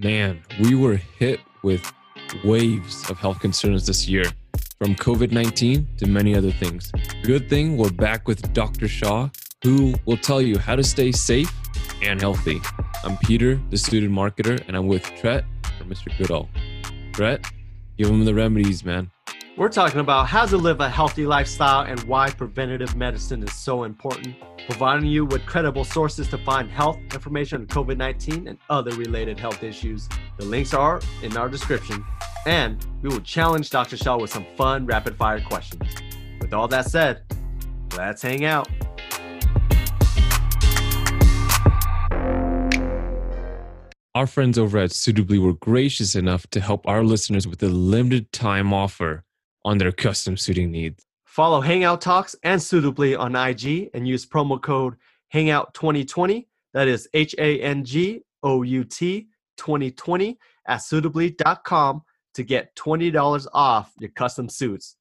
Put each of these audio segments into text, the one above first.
Man, we were hit with waves of health concerns this year, from COVID 19 to many other things. Good thing we're back with Dr. Shah, who will tell you how to stay safe and healthy. I'm Peter, the suited marketer, and I'm with Triet from Mr. Goodall. Triet, give him the remedies, man. We're talking about how to live a healthy lifestyle and why preventative medicine is so important, providing you with credible sources to find health information on COVID 19 and other related health issues. The links are in our description, and we will challenge Dr. Shah with some fun rapid fire questions. With all that said, let's hang out. Our friends over at Suitably were gracious enough to help our listeners with a limited time offer on their custom suiting needs. Follow Hangout Talks and Suitably on IG and use promo code Hangout2020. That is H A N G O U T 2020 at suitably.com to get $20 off your custom suits,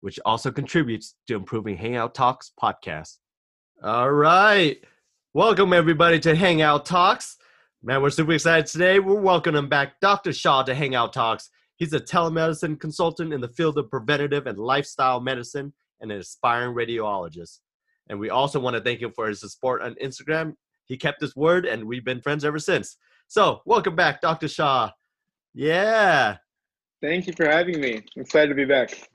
which also contributes to improving Hangout Talks podcast. All right. Welcome, everybody, to Hangout Talks. Man, we're super excited today. We're welcoming back Dr. Shah to Hangout Talks. He's a telemedicine consultant in the field of preventative and lifestyle medicine and an aspiring radiologist. And we also want to thank him for his support on Instagram. He kept his word, and we've been friends ever since. So, welcome back, Dr. Shah. Yeah. Thank you for having me. I'm excited to be back.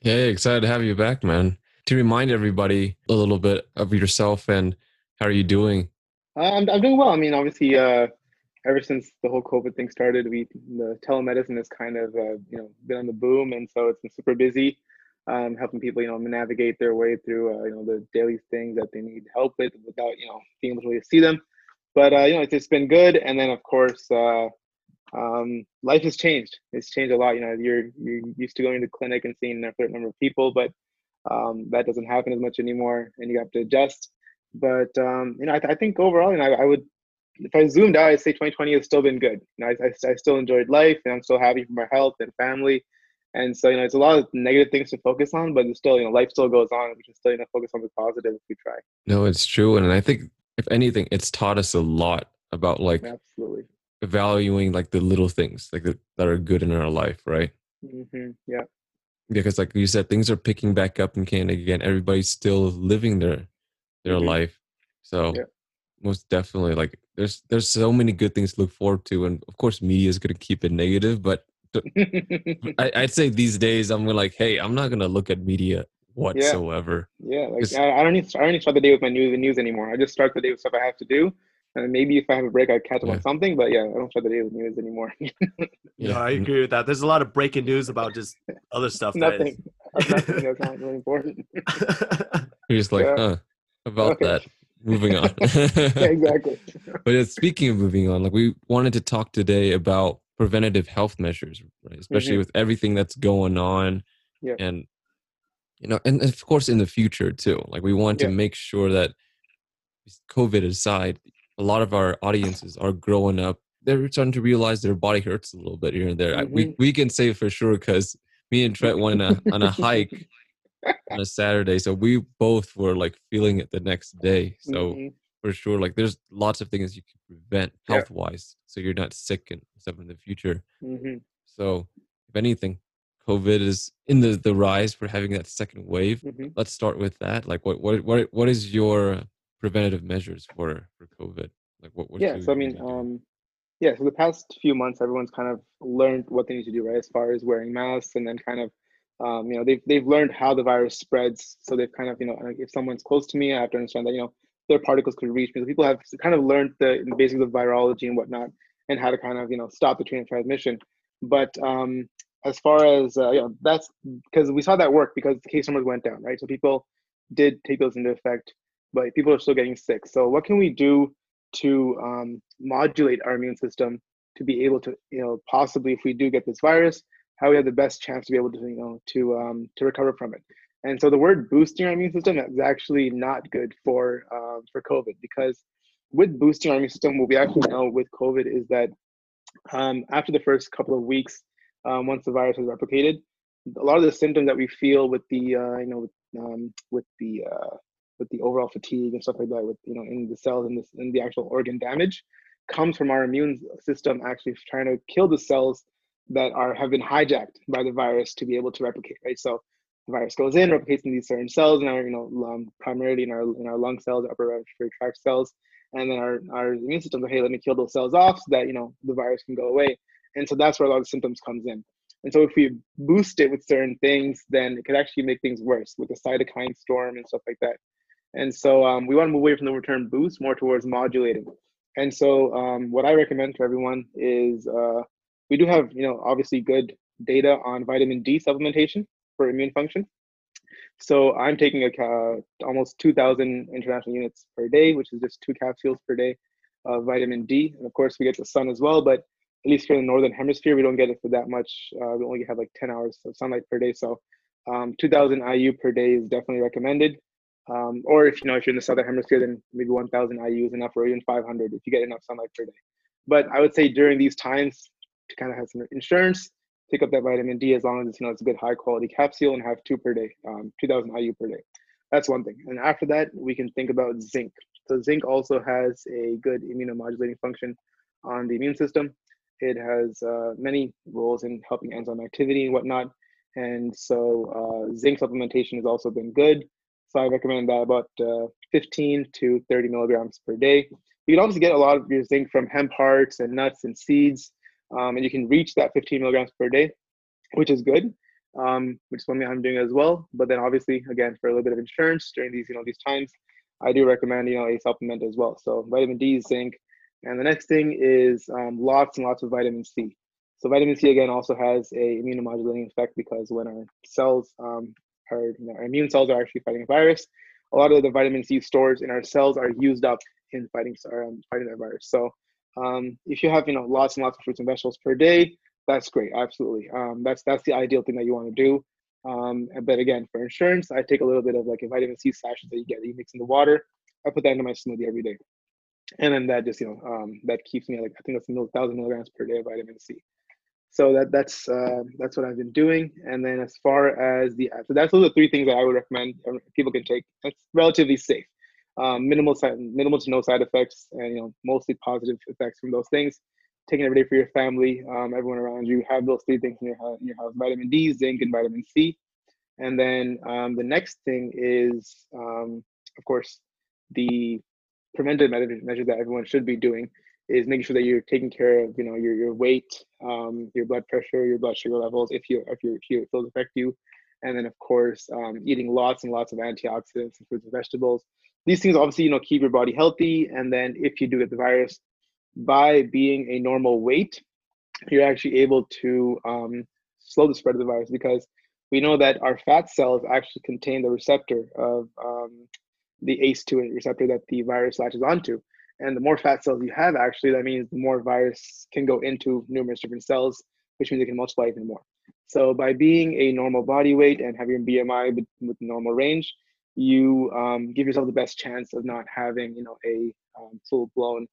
Hey, excited to have you back, man. To remind everybody a little bit of yourself and how are you doing? I'm, I'm doing well. I mean, obviously, uh, ever since the whole COVID thing started, we the telemedicine has kind of uh, you know been on the boom, and so it's been super busy, um, helping people you know navigate their way through uh, you know the daily things that they need help with without you know being able to really see them. But uh, you know, it's, it's been good, and then of course, uh, um, life has changed. It's changed a lot. You know, you're you're used to going to clinic and seeing a certain number of people, but um, that doesn't happen as much anymore, and you have to adjust. But um, you know, I, th- I think overall, you know, I, I would if I zoomed out, I'd say 2020 has still been good. You know, I, I, I, still enjoyed life and I'm still happy for my health and family. And so, you know, it's a lot of negative things to focus on, but it's still, you know, life still goes on. We can still, you know, focus on the positive if we try. No, it's true. And I think, if anything, it's taught us a lot about like absolutely valuing like the little things like the, that are good in our life, right? Mm-hmm. Yeah. Because, like you said, things are picking back up in Canada again. Everybody's still living their their mm-hmm. life. So, yeah. most definitely, like there's there's so many good things to look forward to, and of course, media is going to keep it negative. But I, would say these days, I'm like, hey, I'm not going to look at media whatsoever. Yeah, yeah like I, I, don't need I don't need to start the day with my news the news anymore. I just start the day with stuff I have to do. And maybe if I have a break, I catch up yeah. on something. But yeah, I don't start the day with news anymore. yeah, I agree with that. There's a lot of breaking news about just other stuff. nothing. nothing that's not really important. You're just like, yeah. huh, about okay. that moving on. exactly. but speaking of moving on, like we wanted to talk today about preventative health measures, right? Especially mm-hmm. with everything that's going on, yeah. and you know, and of course in the future too. Like we want yeah. to make sure that COVID aside, a lot of our audiences are growing up. They're starting to realize their body hurts a little bit here and there. Mm-hmm. We we can say for sure because me and Triet went on a, on a hike on a Saturday. So we both were like feeling it the next day. So mm-hmm. for sure, like there's lots of things you can prevent health wise, so you're not sick and stuff in the future. Mm-hmm. So if anything, COVID is in the the rise for having that second wave. Mm-hmm. Let's start with that. Like, what what what what is your preventative measures for for COVID? Like, what? what yeah. So I mean, um, yeah. So the past few months, everyone's kind of learned what they need to do, right? As far as wearing masks, and then kind of um, you know they've they've learned how the virus spreads. So they've kind of you know if someone's close to me i have to understand that you know their particles could reach me. So people have kind of learned the basics of virology and whatnot and how to kind of you know stop the of transmission. But um, as far as uh, you know that's because we saw that work because the case numbers went down right? So people did take those into effect but people are still getting sick. So what can we do to um, modulate our immune system to be able to you know possibly if we do get this virus how we have the best chance to be able to you know to um, to recover from it. And so the word boosting our immune system is actually not good for uh, for COVID because with boosting our immune system, what we actually know with COVID is that um, after the first couple of weeks, um, once the virus has replicated, a lot of the symptoms that we feel with the uh, you know with, um, with the uh, with the overall fatigue and stuff like that, with you know in the cells and, and the actual organ damage, comes from our immune system actually trying to kill the cells that are have been hijacked by the virus to be able to replicate, right? So the virus goes in, replicates in these certain cells in our, you know, um, primarily in our in our lung cells, upper respiratory tract cells, and then our our immune system like, hey, let me kill those cells off so that you know the virus can go away. And so that's where a lot of symptoms comes in. And so if we boost it with certain things, then it could actually make things worse with the cytokine storm and stuff like that. And so um, we want to move away from the term boost more towards modulating. And so um, what I recommend to everyone is uh, we do have, you know, obviously good data on vitamin D supplementation for immune function. So I'm taking a, uh, almost 2,000 international units per day, which is just two capsules per day of vitamin D. And of course, we get the sun as well, but at least here in the northern hemisphere, we don't get it for that much. Uh, we only have like 10 hours of sunlight per day. So um, 2,000 IU per day is definitely recommended. Um, or if you know if you're in the southern hemisphere, then maybe 1,000 IU is enough, or even 500 if you get enough sunlight per day. But I would say during these times to kind of have some insurance, take up that vitamin D as long as it's you know it's a good high quality capsule and have two per day, um, 2,000 IU per day. That's one thing. And after that, we can think about zinc. So zinc also has a good immunomodulating function on the immune system. It has uh, many roles in helping enzyme activity and whatnot. And so uh, zinc supplementation has also been good. So I recommend that about uh, 15 to 30 milligrams per day. You can also get a lot of your zinc from hemp hearts and nuts and seeds, um, and you can reach that 15 milligrams per day, which is good, um, which is something I'm doing as well. But then obviously, again, for a little bit of insurance during these, you know, these times, I do recommend, you know, a supplement as well. So vitamin D, zinc, and the next thing is um, lots and lots of vitamin C. So vitamin C again also has a immunomodulating effect because when our cells um, our, you know, our immune cells are actually fighting a virus. A lot of the vitamin C stores in our cells are used up in fighting um, fighting that virus. So um, if you have you know lots and lots of fruits and vegetables per day, that's great. Absolutely, um, that's that's the ideal thing that you want to do. Um, but again, for insurance, I take a little bit of like a vitamin C sachet that you get that you mix in the water. I put that into my smoothie every day, and then that just you know um, that keeps me like I think that's a thousand milligrams per day of vitamin C so that that's uh, that's what I've been doing. And then as far as the so that's those are three things that I would recommend people can take. That's relatively safe, um, minimal minimal to no side effects, and you know mostly positive effects from those things. Taking every day for your family, um, everyone around you. Have those three things in your house, in your house: vitamin D, zinc, and vitamin C. And then um, the next thing is, um, of course, the preventive measure that everyone should be doing is making sure that you're taking care of you know your your weight um, your blood pressure your blood sugar levels if you if you if those affect you and then of course um, eating lots and lots of antioxidants and fruits and vegetables these things obviously you know keep your body healthy and then if you do get the virus by being a normal weight you're actually able to um, slow the spread of the virus because we know that our fat cells actually contain the receptor of um, the ACE2 receptor that the virus latches onto and the more fat cells you have, actually, that means the more virus can go into numerous different cells, which means it can multiply even more. So by being a normal body weight and having BMI with normal range, you um, give yourself the best chance of not having, you know, a um, full-blown,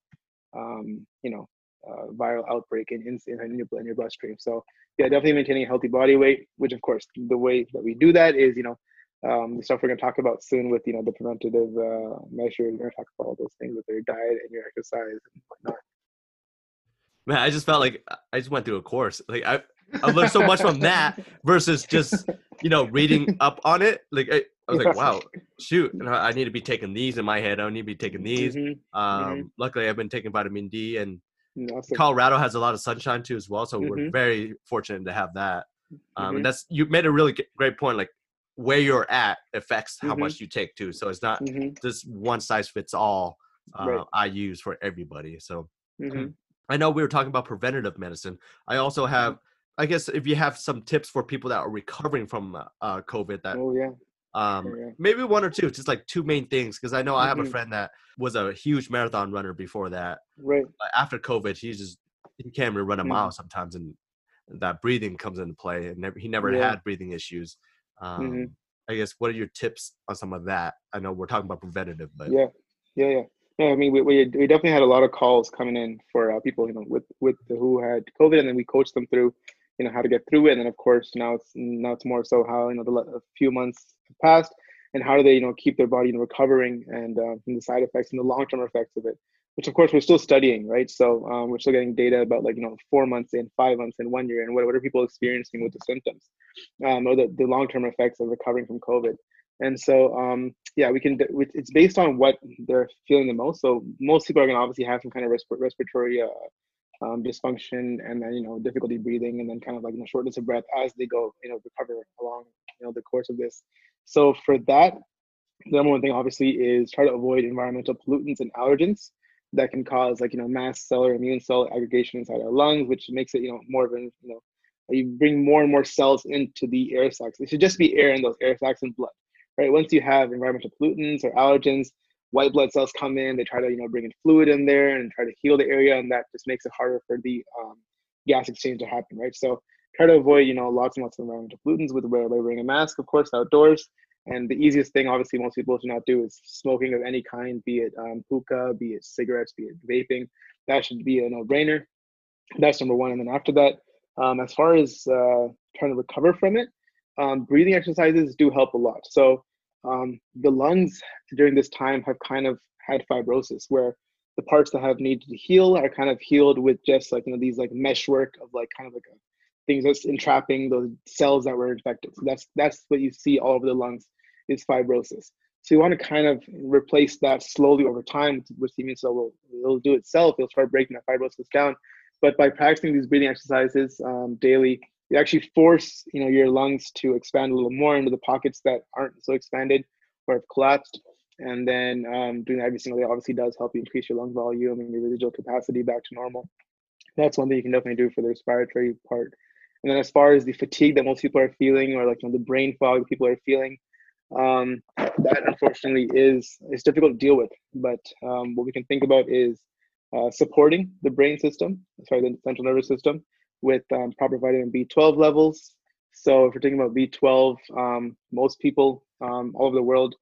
um, you know, uh, viral outbreak in, in, in, your, in your bloodstream. So yeah, definitely maintaining a healthy body weight, which of course, the way that we do that is, you know, um, the stuff we're going to talk about soon with you know the preventative uh, measures. We're going to talk about all those things with your diet and your exercise and whatnot. Man, I just felt like I just went through a course. Like I, I learned so much from that versus just you know reading up on it. Like I, I was like, wow, shoot, and I need to be taking these in my head. I need to be taking these. Mm-hmm. Um, mm-hmm. Luckily, I've been taking vitamin D, and awesome. Colorado has a lot of sunshine too as well. So mm-hmm. we're very fortunate to have that. Um, and mm-hmm. that's you made a really great point. Like where you're at affects how mm-hmm. much you take too. So it's not mm-hmm. just one size fits all. Uh, right. I use for everybody. So mm-hmm. I know we were talking about preventative medicine. I also have, I guess, if you have some tips for people that are recovering from uh, uh COVID, that oh yeah. Um, oh, yeah. maybe one or two, just like two main things. Because I know I have a mm-hmm. friend that was a huge marathon runner before that. Right. After COVID, he just he can't even run a mile mm-hmm. sometimes, and that breathing comes into play. And never, he never yeah. had breathing issues. Mm-hmm. Um, mm-hmm. I guess what are your tips on some of that? I know we're talking about preventative, but yeah, yeah, yeah. Yeah, I mean, we, we, we definitely had a lot of calls coming in for uh, people, you know, with with the, who had COVID, and then we coached them through, you know, how to get through it. And of course now it's now it's more so how you know the a few months passed, and how do they you know keep their body you know, recovering and uh, from the side effects and the long term effects of it which of course we're still studying right? So um, we're still getting data about like you know four months in five months in one year and what, what are people experiencing with the symptoms um, or the, the long term effects of recovering from covid. And so um, yeah we can it's based on what they're feeling the most. So most people are going to obviously have some kind of resp- respiratory uh, um, dysfunction and then you know difficulty breathing and then kind of like you know shortness of breath as they go you know recover along you know the course of this. So for that the number one thing obviously is try to avoid environmental pollutants and allergens that can cause like you know mast cell or immune cell aggregation inside our lungs which makes it you know more of an you know you bring more and more cells into the air sacs. It should just be air in those air sacs and blood right? Once you have environmental pollutants or allergens white blood cells come in, they try to you know bring in fluid in there and try to heal the area, and that just makes it harder for the um, gas exchange to happen, right? So try to avoid you know lots and lots of environmental pollutants with wearing a mask, of course, outdoors. And the easiest thing, obviously, most people should not do is smoking of any kind, be it um, hookah, be it cigarettes, be it vaping. That should be a no-brainer. That's number one. And then after that, um, as far as uh, trying to recover from it, um, breathing exercises do help a lot. So um, the lungs during this time have kind of had fibrosis where the parts that have needed to heal are kind of healed with just like you know these like meshwork of like kind of like a, things that's entrapping those cells that were infected. So that's that's what you see all over the lungs is fibrosis. So you want to kind of replace that slowly over time which the immune cell will it'll do itself. It'll start breaking that fibrosis down. But by practicing these breathing exercises um, daily you actually force you know your lungs to expand a little more into the pockets that aren't so expanded or have collapsed. And then um, doing that every single day obviously does help you increase your lung volume and your residual capacity back to normal. That's one thing you can definitely do for the respiratory part. And then as far as the fatigue that most people are feeling or like you know, the brain fog people are feeling um, that unfortunately is is difficult to deal with. But um, what we can think about is uh, supporting the brain system sorry the central nervous system with um, proper vitamin B12 levels. So if we're talking about B12, um, most people um, all over the world,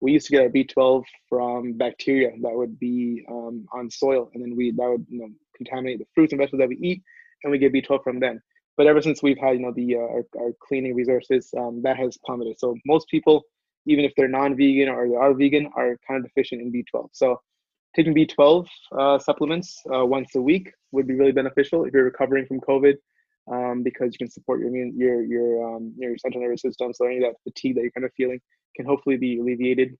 we used to get our B12 from bacteria that would be um, on soil, and then we that would you know contaminate the fruits and vegetables that we eat, and we get B12 from them. But ever since we've had you know the uh, our, our, cleaning resources, um, that has plummeted. So most people, even if they're non-vegan or they are vegan, are kind of deficient in B12. So taking B12 uh, supplements uh, once a week would be really beneficial if you're recovering from COVID, um, because you can support your immune, your your um, your central nervous system. So any of that fatigue that you're kind of feeling can hopefully be alleviated,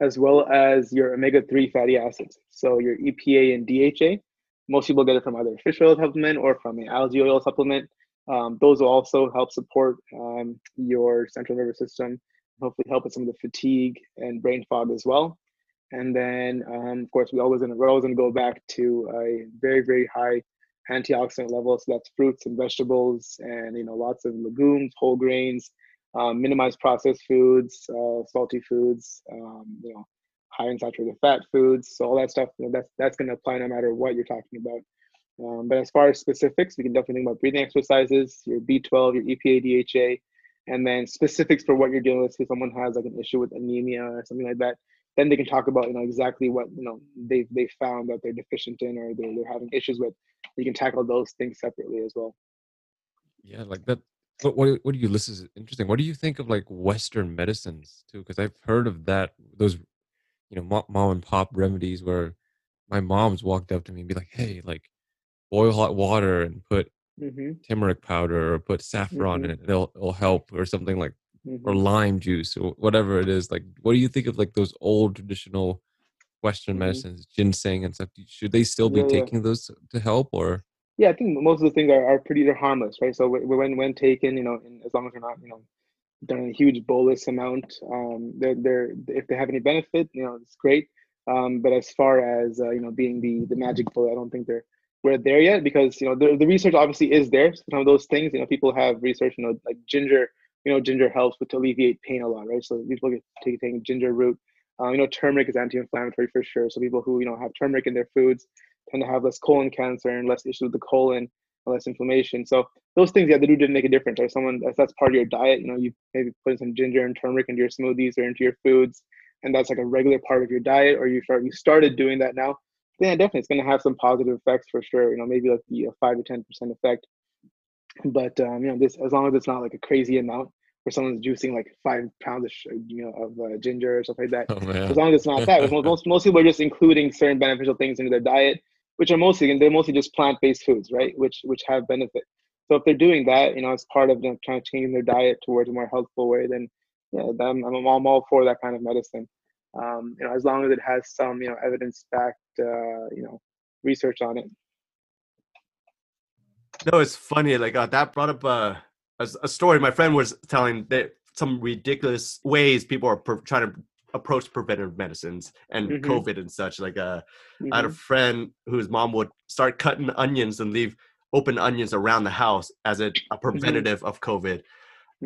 as well as your omega-3 fatty acids. So your EPA and DHA. Most people get it from either fish oil supplement or from an algae oil supplement. Um, those will also help support um, your central nervous system, hopefully help with some of the fatigue and brain fog as well. And then, um, of course, we always gonna always gonna go back to a very very high antioxidant level. So that's fruits and vegetables, and you know lots of legumes, whole grains, um, minimize processed foods, uh, salty foods, um, you know, high in saturated fat foods. So all that stuff, you know, that's that's gonna apply no matter what you're talking about. Um, but as far as specifics, we can definitely think about breathing exercises, your B12, your EPA, DHA, and then specifics for what you're dealing with. If someone has like an issue with anemia or something like that, then they can talk about you know exactly what you know they they found that they're deficient in or they're, they're having issues with. You can tackle those things separately as well. Yeah like that what what, what do you listen is interesting? What do you think of like western medicines too? Because i've heard of that those you know mom and pop remedies where my mom's walked up to me and be like hey like boil hot water and put mm-hmm. turmeric powder or put saffron mm-hmm. in it. It'll, it'll help or something like mm-hmm. or lime juice or whatever it is like what do you think of like those old traditional western mm-hmm. medicines ginseng and stuff should they still be yeah, taking yeah. those to help or yeah i think most of the things are, are pretty they're harmless right so when when taken you know as long as you're not you know done a huge bolus amount um they're, they're if they have any benefit you know it's great um but as far as uh, you know being the the magic bullet i don't think they're we're there yet because you know the, the research obviously is there some of those things you know people have research you know like ginger you know, ginger helps with to alleviate pain a lot, right? So people get taking ginger root. Um, you know, turmeric is anti-inflammatory for sure. So people who you know have turmeric in their foods tend to have less colon cancer and less issues with the colon, less inflammation. So those things, yeah, they do didn't make a difference. Or someone that's, that's part of your diet. You know, you maybe put some ginger and turmeric into your smoothies or into your foods, and that's like a regular part of your diet. Or you start you started doing that now. Yeah, definitely, it's going to have some positive effects for sure. You know, maybe like the five to ten percent effect but um, you know, this as long as it's not like a crazy amount, where someone's juicing like five pounds of you know of uh, ginger or stuff like that. Oh, as long as it's not that, most most people are just including certain beneficial things into their diet, which are mostly and they're mostly just plant based foods, right? Which which have benefit. So if they're doing that, you know, as part of you know, trying to change their diet towards a more healthful way, then yeah, I'm, I'm, I'm all for that kind of medicine. Um, you know, as long as it has some you know evidence backed uh, you know research on it. No, it's funny. Like uh, that brought up uh, a, a story. My friend was telling that some ridiculous ways people are per- trying to approach preventive medicines and mm-hmm. COVID and such. Like, uh, mm-hmm. I had a mm-hmm. friend whose mom would start cutting onions and leave open onions around the house as a, a mm-hmm. preventative mm-hmm. of COVID.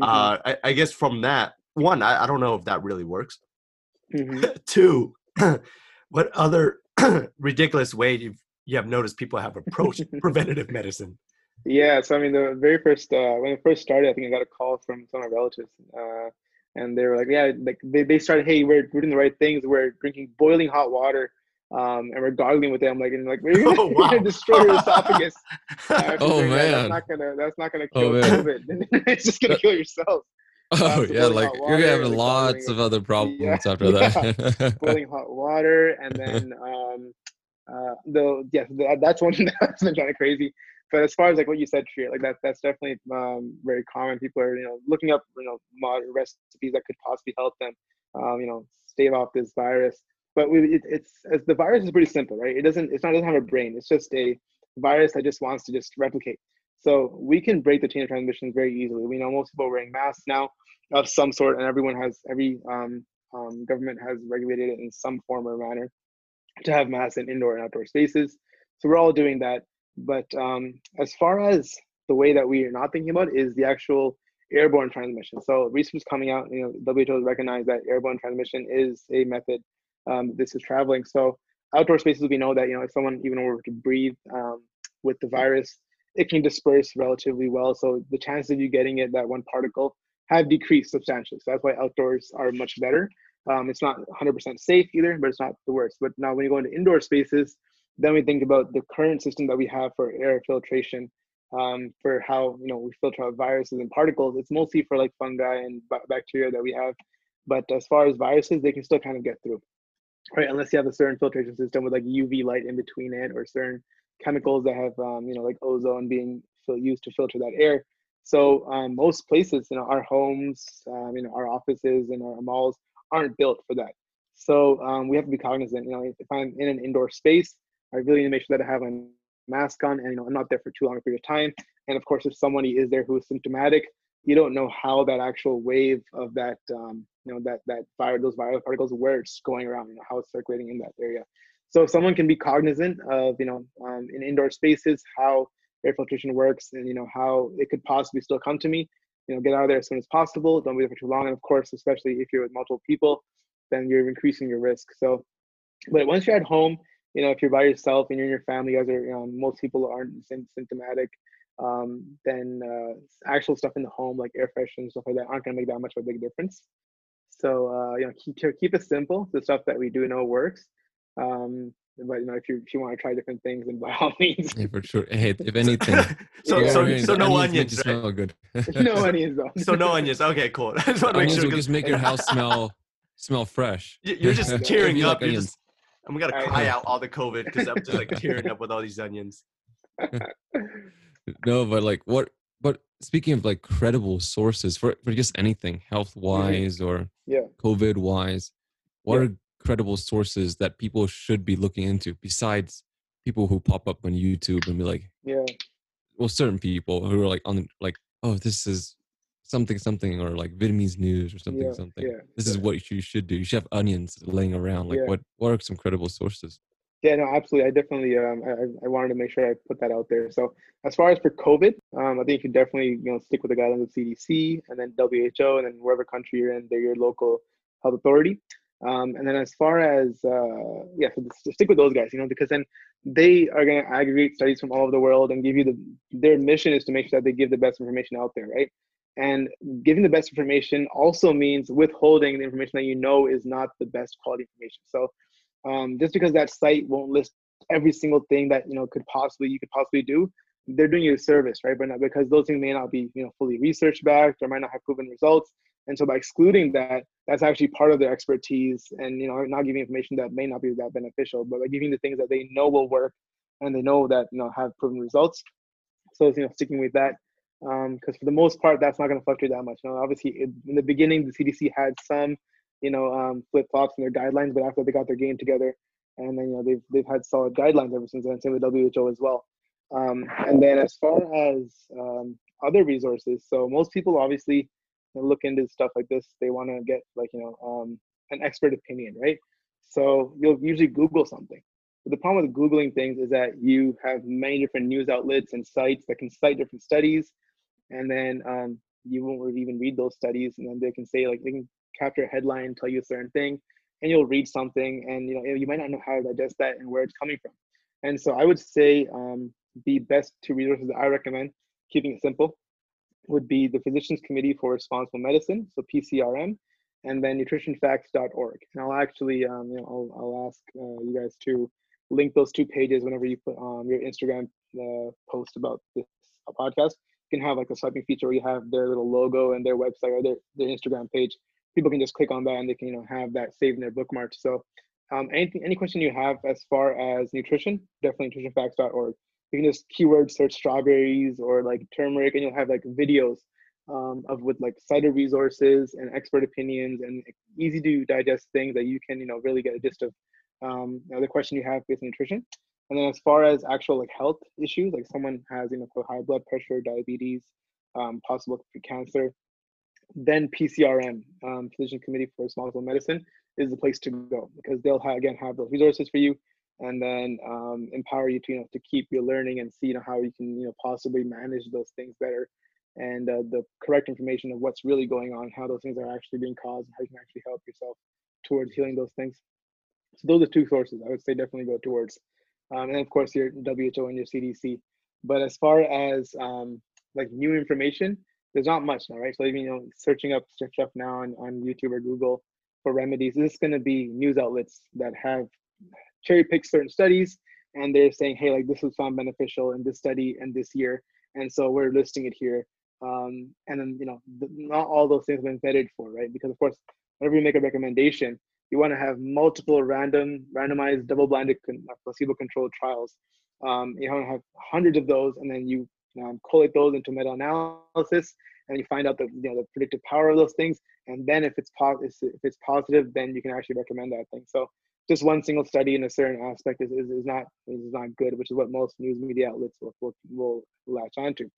Uh, mm-hmm. I, I, guess from that, one, I, I, don't know if that really works. Two, what other ridiculous way you've you have noticed people have approached preventative medicine? Yeah, so I mean, the very first uh, when it first started, I think I got a call from some of my relatives, uh, and they were like, "Yeah, like they, they started, hey, we're, we're doing the right things. We're drinking boiling hot water, um, and we're gargling with it." I'm like, and like, we're gonna, oh, wow. gonna destroy your esophagus. Uh, oh man, that. that's not gonna that's not gonna oh, kill oh, COVID. it's just gonna kill yourself. Oh yeah, like you're gonna have like lots of other problems yeah, after yeah. that. boiling hot water, and then um, uh, though yes, that's one that's been kind of crazy but as far as like what you said, Shreya, like that that's definitely um, very common. People are you know looking up you know modern recipes that could possibly help them, um, you know, stave off this virus. But we, it, it's as the virus is pretty simple, right? It doesn't it's not it doesn't have a brain. It's just a virus that just wants to just replicate. So we can break the chain of transmission very easily. We know most people are wearing masks now of some sort, and everyone has every um, um, government has regulated it in some form or manner to have masks in indoor and outdoor spaces. So we're all doing that. But um, as far as the way that we are not thinking about is the actual airborne transmission. So research is coming out, you know, WHO has recognized that airborne transmission is a method. Um, this is traveling. So outdoor spaces, we know that, you know, if someone even were to breathe um, with the virus, it can disperse relatively well. So the chances of you getting it, that one particle, have decreased substantially. So that's why outdoors are much better. Um, it's not 100% safe either, but it's not the worst. But now when you go into indoor spaces, then we think about the current system that we have for air filtration, um, for how you know we filter out viruses and particles. It's mostly for like fungi and b- bacteria that we have, but as far as viruses, they can still kind of get through, right? Unless you have a certain filtration system with like UV light in between it or certain chemicals that have um, you know like ozone being used to filter that air. So um, most places, you know, our homes, um, you know, our offices and our malls aren't built for that. So um, we have to be cognizant. You know, if I'm in an indoor space, I really need to make sure that I have a mask on and you know I'm not there for too long a period of time. And of course, if somebody is there who is symptomatic, you don't know how that actual wave of that um, you know that that virus those viral particles where it's going around, you know how it's circulating in that area. So if someone can be cognizant of you know um, in indoor spaces how air filtration works and you know how it could possibly still come to me, you know get out of there as soon as possible. Don't be there for too long. And of course, especially if you're with multiple people, then you're increasing your risk. So, but once you're at home you know, if you're by yourself and you're in your family, you guys are, um, most people aren't symptomatic, um, then uh, actual stuff in the home, like air fresheners and stuff like that, aren't going to make that much of a big difference. So, uh, you know, keep, keep it simple, the stuff that we do know works. Um, but you know, if you if you want to try different things, then by all means. Yeah, for sure. Hey, if anything, so yeah, so, so no onions, right? smell good. no onions though. so no onions. Okay, cool. I just want to make sure. Will just make your house smell smell fresh. You're just tearing up. Like you're just and we gotta cry out all the COVID because I'm just like tearing up with all these onions. no, but like what? But speaking of like credible sources for for just anything health wise mm-hmm. or yeah. COVID wise, what yeah. are credible sources that people should be looking into besides people who pop up on YouTube and be like, yeah, well, certain people who are like on like, oh, this is something something or like Vietnamese news or something yeah, something. Yeah, this is what you should do. You should have onions laying around. Like what what are some credible sources? Yeah, no, absolutely. I definitely um I, I wanted to make sure I put that out there. So as far as for COVID, um I think you could definitely you know stick with the guidelines of CDC and then WHO and then wherever country you're in, they're your local health authority. Um, and then as far as uh, yeah, so stick with those guys, you know, because then they are going to aggregate studies from all over the world and give you the their mission is to make sure that they give the best information out there, right? And giving the best information also means withholding the information that you know is not the best quality information. So um, just because that site won't list every single thing that you know could possibly you could possibly do they're doing you a service, right? But not, because those things may not be, you know, fully research backed or might not have proven results. And so by excluding that, that's actually part of their expertise and, you know, not giving information that may not be that beneficial, but by giving the things that they know will work and they know that, you know, have proven results. So, you know, sticking with that. Because um, for the most part, that's not going to fluctuate that much. Know, obviously, it, in the beginning, the CDC had some, you know, um, flip flops in their guidelines, but after they got their game together, and then you know they've they've had solid guidelines ever since then. Same with WHO as well. Um, and then as far as um, other resources, so most people obviously look into stuff like this. They want to get like you know um, an expert opinion, right? So you'll usually Google something. But the problem with googling things is that you have many different news outlets and sites that can cite different studies, and then um, you won't even read those studies, and then they can say like they can capture a headline, tell you a certain thing, and you'll read something, and you know you might not know how to digest that and where it's coming from. And so I would say um, the best two resources that I recommend, keeping it simple, would be the Physicians Committee for Responsible Medicine, so PCRM, and then nutritionfacts.org. And I'll actually, um, you know, I'll, I'll ask uh, you guys to link those two pages whenever you put um, your Instagram uh, post about this podcast. Can have like a swiping feature where you have their little logo and their website or their, their Instagram page. People can just click on that and they can, you know, have that saved in their bookmark. So um, anything, any question you have as far as nutrition, definitely nutritionfacts.org you can just keyword search strawberries or like turmeric and you'll have like videos um, of with like cited resources and expert opinions and easy to digest things that you can you know really get a gist of um, you the question you have with nutrition and then as far as actual like health issues like someone has you know high blood pressure diabetes um, possible cancer then pcrm um, physician committee for Small responsible medicine is the place to go because they'll have, again have those resources for you and then um, empower you to you know to keep your learning and see you know how you can you know possibly manage those things better and uh, the correct information of what's really going on how those things are actually being caused and how you can actually help yourself towards healing those things. So those are two sources i would say definitely go towards um, and of course your who and your cdc but as far as um, like new information there's not much now right so even you know searching up stuff now on, on youtube or google for remedies this is going to be news outlets that have cherry picked certain studies and they're saying, hey, like this was found beneficial in this study and this year. And so we're listing it here. Um, and then, you know, the, not all those things have been vetted for, right? Because of course, whenever you make a recommendation, you want to have multiple random, randomized, double-blinded, uh, placebo-controlled trials. Um, you want to have hundreds of those, and then you um, collate those into meta-analysis, and you find out the you know the predictive power of those things. And then if it's po- if it's positive, then you can actually recommend that thing. So just one single study in a certain aspect is, is, is not is not good, which is what most news media outlets will, will, will latch onto.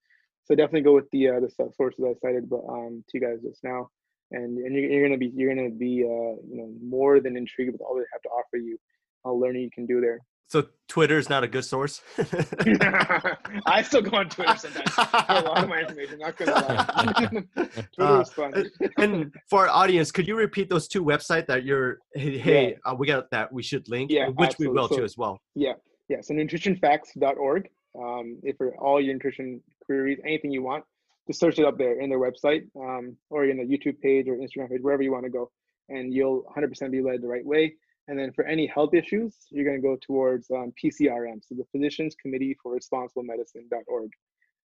So definitely go with the uh, the sources I cited, but um, to you guys just now, and and you're, you're gonna be you're gonna be uh, you know more than intrigued with all they have to offer you, all learning you can do there. So Twitter is not a good source. I still go on Twitter sometimes for a lot of my information. Not gonna lie. Twitter uh, is fun. and for our audience, could you repeat those two websites that you're? Hey, hey yeah. uh, we got that. We should link. Yeah, which absolutely. we will so, too as well. Yeah, yeah. So nutritionfacts.org. Um, if for all your nutrition queries, anything you want, just search it up there in their website, um, or in the YouTube page or Instagram page, wherever you want to go, and you'll 100% be led the right way. And then for any health issues, you're going to go towards um, PCRM, so the Physicians Committee for Responsible Medicine.org.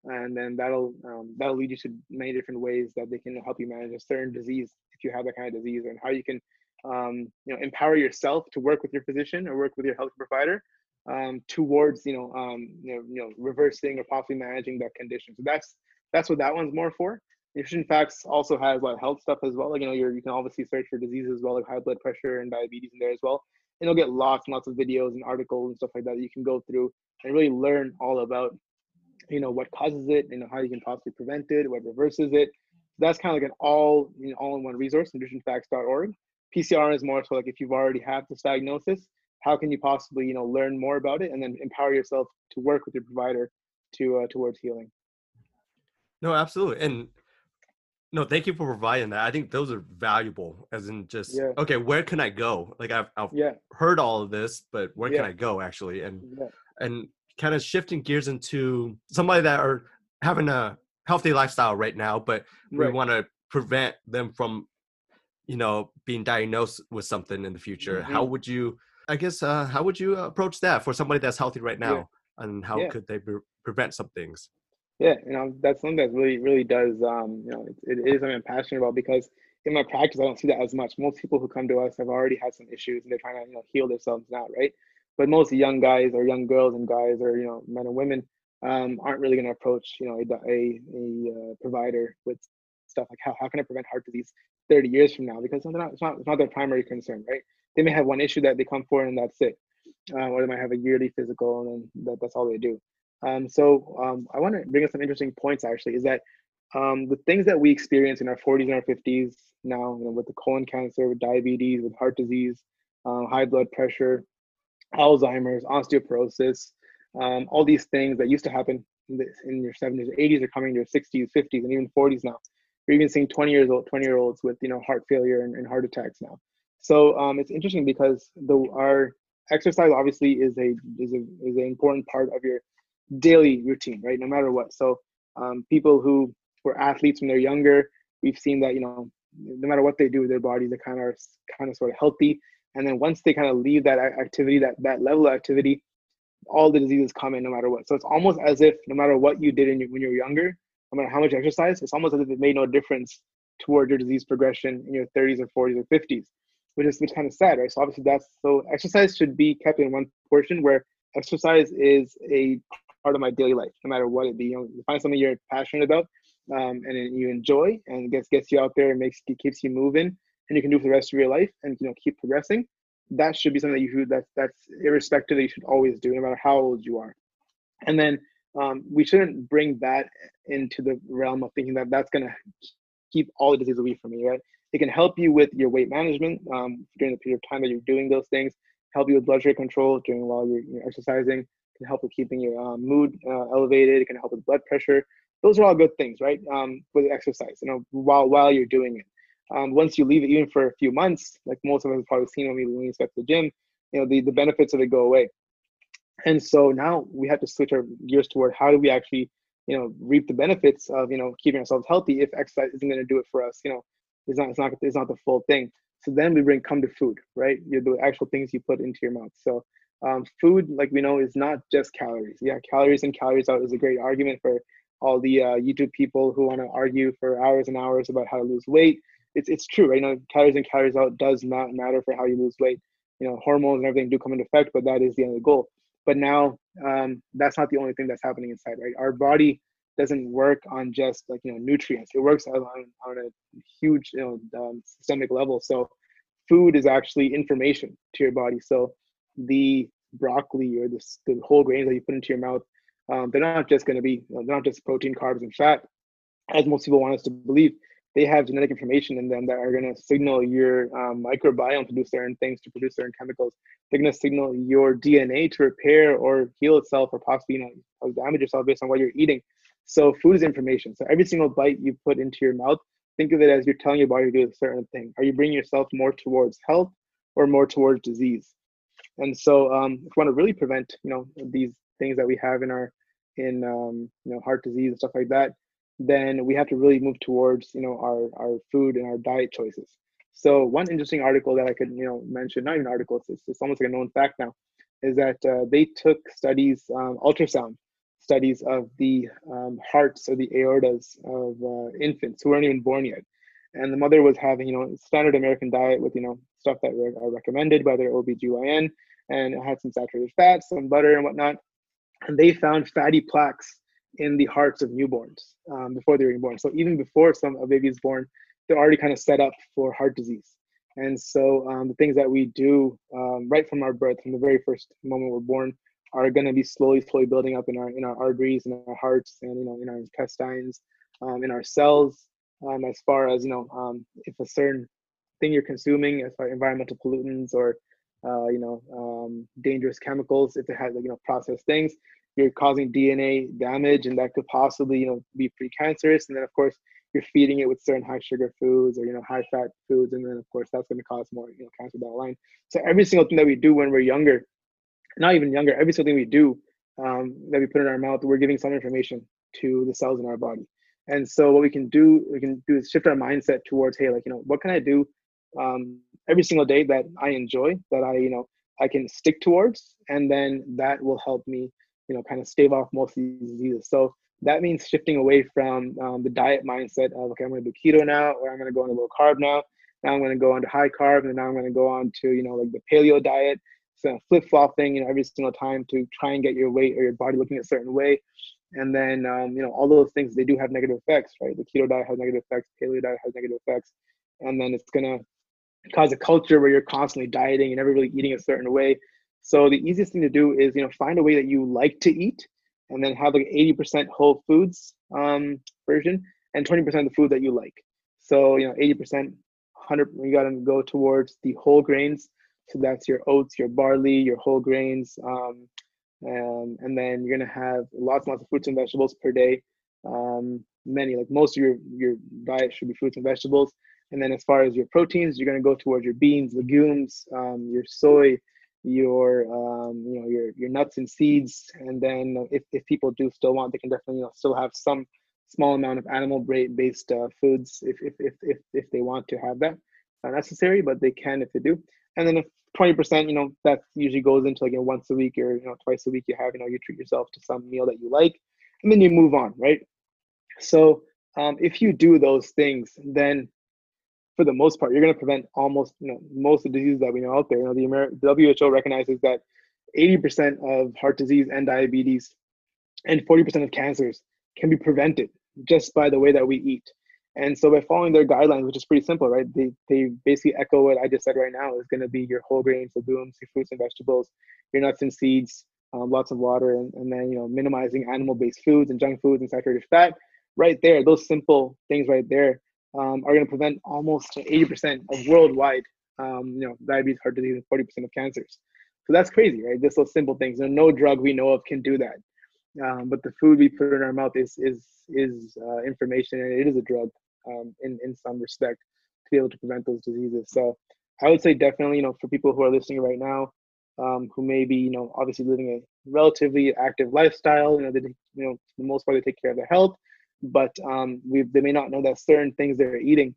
And then that'll um, that'll lead you to many different ways that they can help you manage a certain disease if you have that kind of disease, and how you can um, you know empower yourself to work with your physician or work with your health provider um, towards you know, um, you know you know reversing or possibly managing that condition. So that's that's what that one's more for. Nutrition Facts also has like health stuff as well. Like, you know, you can obviously search for diseases as well, like high blood pressure and diabetes in there as well. And you'll get lots and lots of videos and articles and stuff like that that you can go through and really learn all about, you know, what causes it, know, how you can possibly prevent it, what reverses it. That's kind of like an all, you know, all-in-one resource, nutritionfacts.org. PCR is more so like if you've already had this diagnosis, how can you possibly, you know, learn more about it and then empower yourself to work with your provider to uh, towards healing. No, absolutely. And no, thank you for providing that. I think those are valuable, as in just yeah. okay, where can I go? Like I've, I've yeah. heard all of this, but where yeah. can I go actually? And and kind of shifting gears into somebody that are having a healthy lifestyle right now, but right. we want to prevent them from, you know, being diagnosed with something in the future. Mm-hmm. How would you? I guess uh, how would you approach that for somebody that's healthy right now? And how could they be, prevent some things yeah you know that's something that really really does um you know it, it is something i'm passionate about because in my practice i don't see that as much. Most people who come to us have already had some issues and they're trying to you know heal themselves now right? But most young guys or young girls and guys or you know men and women um, aren't really going to approach you know a, a, a uh, provider with stuff like how, how can i prevent heart disease 30 years from now? Because it's not, it's not, it's not their primary concern right? They may have one issue that they come for and that's it uh, or they might have a yearly physical and then that, that's all they do um, so um, i want to bring up some interesting points actually is that um, the things that we experience in our 40s and our 50s now you know, with the colon cancer with diabetes with heart disease uh, high blood pressure alzheimer's osteoporosis um, all these things that used to happen in, the, in your 70s or 80s are coming to your 60s 50s and even 40s now. You're even seeing 20 years old 20 year olds with you know heart failure and, and heart attacks now. So um, it's interesting because the our exercise obviously is a is a is an important part of your daily routine right? No matter what. So um, people who were athletes when they're younger we've seen that you know no matter what they do with their bodies they kind of are kind of sort of healthy. And then once they kind of leave that activity that that level of activity all the diseases come in no matter what. So it's almost as if no matter what you did in, when you were younger no matter how much exercise it's almost as if it made no difference toward your disease progression in your 30s or 40s or 50s which is which kind of sad right? So obviously that's so exercise should be kept in one portion where exercise is a part of my daily life no matter what it be you know find something you're passionate about um, and you enjoy and gets gets you out there and makes it keeps you moving and you can do for the rest of your life and you know keep progressing that should be something that you should that's that's irrespective that you should always do no matter how old you are. And then um, we shouldn't bring that into the realm of thinking that that's going to keep all the disease away from you right? It can help you with your weight management um, during the period of time that you're doing those things help you with blood sugar control during while you're, you're exercising can help with keeping your uh, mood uh, elevated it can help with blood pressure those are all good things, right? Um, with exercise, you know, while while you're doing it. Um, once you leave it, even for a few months, like most of us have probably seen when we when we start the gym, you know, the the benefits of it go away. And so now we have to switch our gears toward how do we actually, you know, reap the benefits of you know keeping ourselves healthy if exercise isn't going to do it for us. You know, it's not it's not it's not the full thing. So then we bring come to food, right? You're the actual things you put into your mouth. So um, food, like we know, is not just calories. Yeah, calories and calories out is a great argument for all the uh, YouTube people who want to argue for hours and hours about how to lose weight. It's it's true, right? You know, calories in calories out does not matter for how you lose weight. You know, hormones and everything do come into effect, but that is the end of the goal. But now, um, that's not the only thing that's happening inside, right? Our body doesn't work on just like you know nutrients. It works on on a huge you know um, systemic level. So, food is actually information to your body. So, the broccoli or the, the whole grains that you put into your mouth um, they're not just going to be, they're not just protein, carbs, and fat, as most people want us to believe. They have genetic information in them that are going to signal your um, microbiome to do certain things, to produce certain chemicals. They're going to signal your DNA to repair or heal itself, or possibly you know damage yourself based on what you're eating. So food is information. So every single bite you put into your mouth, think of it as you're telling your body to do a certain thing. Are you bringing yourself more towards health or more towards disease? And so, um, if you want to really prevent, you know, these things that we have in our in um, you know heart disease and stuff like that, then we have to really move towards you know our our food and our diet choices. So one interesting article that I could you know mention, not even articles, it's, it's almost like a known fact now, is that uh, they took studies, um, ultrasound studies of the um, hearts or the aortas of uh, infants who weren't even born yet, and the mother was having you know standard American diet with you know stuff that are recommended by their OBGYN, and it had some saturated fats, some butter and whatnot and they found fatty plaques in the hearts of newborns um, before they were born. So even before some a baby is born, they're already kind of set up for heart disease. And so um, the things that we do um, right from our birth, from the very first moment we're born, are going to be slowly, slowly building up in our in our arteries, in our hearts, and you know in our intestines, um, in our cells. Um, as far as you know, um, if a certain thing you're consuming, as far as environmental pollutants or uh, you know, um, dangerous chemicals, if it has, like, you know, processed things, you're causing DNA damage and that could possibly, you know, be precancerous. And then of course, you're feeding it with certain high sugar foods or, you know, high fat foods. And then of course, that's going to cause more, you know, cancer down the line. So every single thing that we do when we're younger, not even younger, every single thing we do um, that we put in our mouth, we're giving some information to the cells in our body. And so what we can do, we can do is shift our mindset towards, hey, like, you know, what can I do um, every single day that I enjoy, that I, you know, I can stick towards, and then that will help me, you know, kind of stave off most of these diseases. So that means shifting away from um, the diet mindset of okay, I'm going to do keto now, or I'm going to go on a low carb now. Now I'm going to go on to high carb, and now I'm going to go on to you know like the paleo diet. So flip flopping, you know, every single time to try and get your weight or your body looking a certain way, and then um, you know all those things they do have negative effects, right? The keto diet has negative effects, paleo diet has negative effects, and then it's going to cause a culture where you're constantly dieting and never really eating a certain way. So the easiest thing to do is you know find a way that you like to eat and then have like 80% whole foods um, version and 20% of the food that you like. So, you know, 80%, 100, you got to go towards the whole grains. So that's your oats, your barley, your whole grains. Um, and, and then you're to have lots and lots of fruits and vegetables per day. Um, many, like most of your, your diet should be fruits and vegetables. And then as far as your proteins, you're to go towards your beans, legumes, um, your soy, your um, you know your your nuts and seeds and then if, if people do still want they can definitely you know still have some small amount of animal based uh, foods if, if if if if they want to have that not necessary but they can if they do and then if 20% you know that usually goes into like you know, once a week or you know twice a week you have you know you treat yourself to some meal that you like and then you move on right so um, if you do those things then for the most part, you're going to prevent almost you know most of the diseases that we know out there. You know, the Amer- WHO recognizes that 80% of heart disease and diabetes and 40% of cancers can be prevented just by the way that we eat. And so by following their guidelines, which is pretty simple, right? They they basically echo what I just said right now is going to be your whole grains, legumes, your fruits and vegetables, your nuts and seeds, um, lots of water, and, and then you know minimizing animal-based foods and junk foods and saturated fat. Right there, those simple things right there um, are going to prevent almost 80% of worldwide, um, you know, diabetes, heart disease, and 40% of cancers. So that's crazy, right? Just those simple things. And no drug we know of can do that. Um, but the food we put in our mouth is is is uh, information, and it is a drug um, in in some respect to be able to prevent those diseases. So I would say definitely, you know, for people who are listening right now, um, who may be, you know, obviously living a relatively active lifestyle, you know, they, you know, for the most part they take care of their health but um, we they may not know that certain things they're eating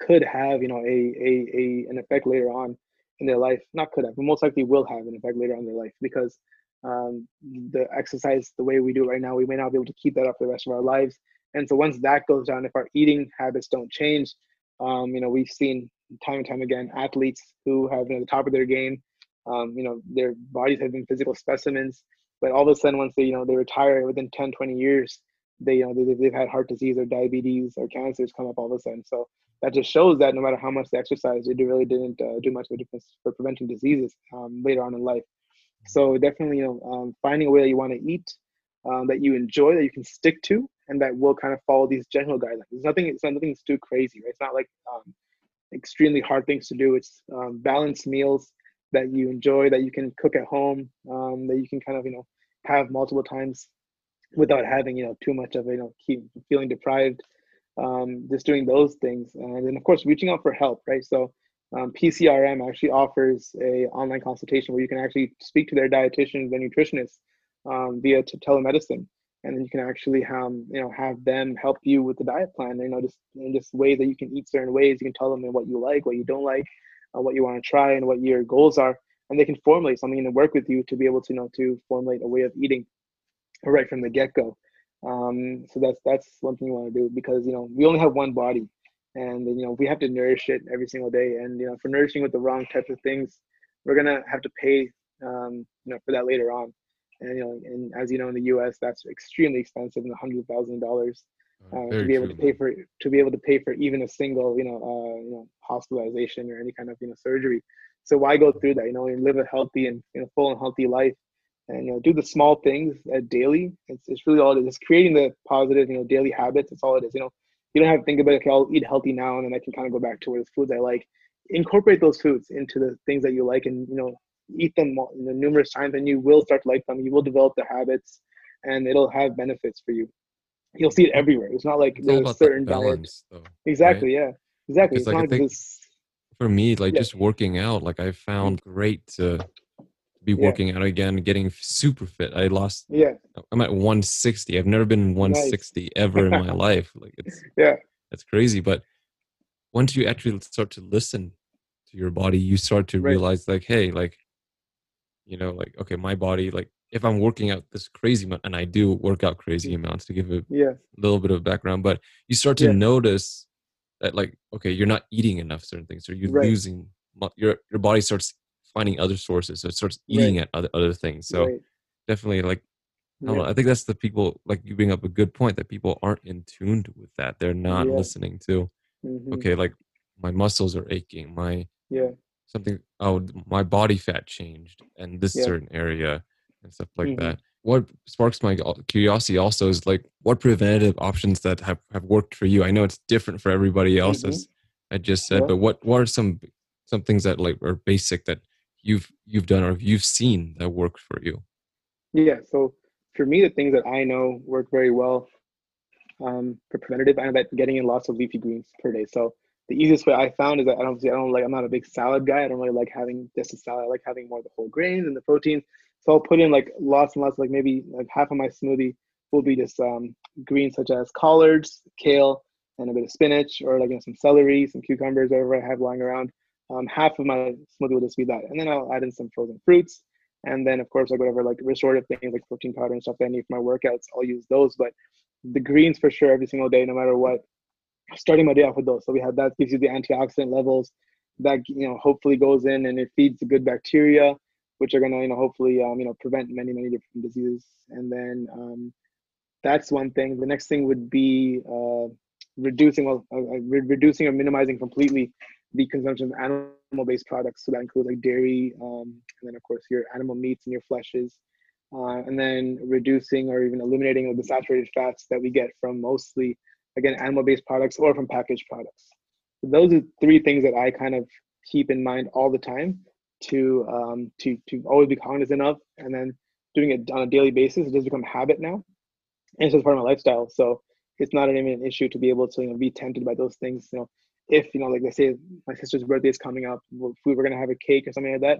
could have you know a, a, a an effect later on in their life not could have but most likely will have an effect later on in their life because um, the exercise the way we do it right now we may not be able to keep that up for the rest of our lives and so once that goes down if our eating habits don't change um, you know we've seen time and time again athletes who have been at the top of their game um, you know their bodies have been physical specimens but all of a sudden once they you know they retire within 10 20 years they you know they, they've had heart disease or diabetes or cancers come up all of a sudden. So that just shows that no matter how much they exercise, it really didn't uh, do much of a difference for preventing diseases um, later on in life. So definitely, you know, um, finding a way that you want to eat, um, that you enjoy, that you can stick to, and that will kind of follow these general guidelines. It's nothing. It's not nothing too crazy, right? It's not like um, extremely hard things to do. It's um, balanced meals that you enjoy, that you can cook at home, um, that you can kind of you know have multiple times without having you know too much of you know keep feeling deprived um, just doing those things and then of course reaching out for help right so um, pcrm actually offers a online consultation where you can actually speak to their dietitians and nutritionists um, via telemedicine. And then you can actually have you know have them help you with the diet plan. You know just in just ways that you can eat certain ways. You can tell them what you like what you don't like uh, what you want to try and what your goals are. And they can formulate something and work with you to be able to you know to formulate a way of eating right from the get go. Um, so that's that's one thing you want to do because you know we only have one body, and you know we have to nourish it every single day. And you know for nourishing with the wrong types of things, we're gonna have to pay um, you know for that later on. And you know, and as you know in the U.S., that's extremely expensive in the hundreds of dollars uh, to be able to pay for to be able to pay for even a single you know uh, you know hospitalization or any kind of you know surgery. So why go through that? You know, and live a healthy and you know full and healthy life and you know do the small things uh, daily it's, it's really all it is it's creating the positive you know daily habits it's all it is you know you don't have to think about okay i'll eat healthy now and then i can kind of go back to what foods i like. Incorporate those foods into the things that you like and you know eat them you know, numerous times and you will start to like them. You will develop the habits and it'll have benefits for you. You'll see it everywhere. It's not like it's there's a certain balance, though, exactly right? yeah. Exactly. It's like, like for me like yeah. just working out like i found great to be yeah. working out again, getting super fit. I lost. Yeah. I'm at 160. I've never been 160 nice. ever in my life. Like it's yeah, that's crazy. But once you actually start to listen to your body, you start to right. realize like, hey, like, you know, like okay, my body, like if I'm working out this crazy amount, and I do work out crazy mm-hmm. amounts to give a yeah. little bit of background, but you start to Yeah. notice that like okay, you're not eating enough certain things, or you're Right. losing your your body starts finding other sources, so it starts eating at other other things. So right. definitely like I don't Yeah. know. I think that's the people like you bring up a good point that people aren't in tuned with that. They're not Yeah. listening to Mhm. okay, like my muscles are aching, my Yeah. something oh my body fat changed and this Yeah. certain area and stuff like Mhm. that. What sparks my curiosity also is like what preventative options that have, have worked for you. I know it's different for everybody else Mhm. as I just said, Yeah. but what what are some some things that like are basic that you've you've done or you've seen that worked for you? Yeah. So for me, the things that I know work very well um, for preventative, I know that getting in lots of leafy greens per day. So the easiest way I found is that I don't, I don't like, I'm not a big salad guy. I don't really like having just a salad. I like having more of the whole grains and the proteins. So I'll put in like lots and lots, like maybe like half of my smoothie will be just um, greens such as collards, kale, and a bit of spinach, or like you know, some celery, some cucumbers, whatever I have lying around. Um, half of my smoothie will just be that, and then I'll add in some frozen fruits, and then of course like whatever like restorative things like protein powder and stuff that I need for my workouts, I'll use those. But the greens for sure every single day, no matter what. Starting my day off with those, so we have that gives you the antioxidant levels that you know hopefully goes in and it feeds the good bacteria, which are gonna you know hopefully um, you know prevent many many different diseases. And then um, that's one thing. The next thing would be uh, reducing well uh, uh, re- reducing or minimizing completely the consumption of animal-based products. So that includes like dairy, um, and then of course your animal meats and your fleshes, uh, and then reducing or even eliminating of the saturated fats that we get from mostly again animal-based products or from packaged products. Those are three things that I kind of keep in mind all the time to um, to to always be cognizant of, and then doing it on a daily basis. It does become habit now, and it's just part of my lifestyle. So it's not even an issue to be able to you know be tempted by those things. You know, if you know, like let's say, my sister's birthday is coming up, if we were gonna have a cake or something like that,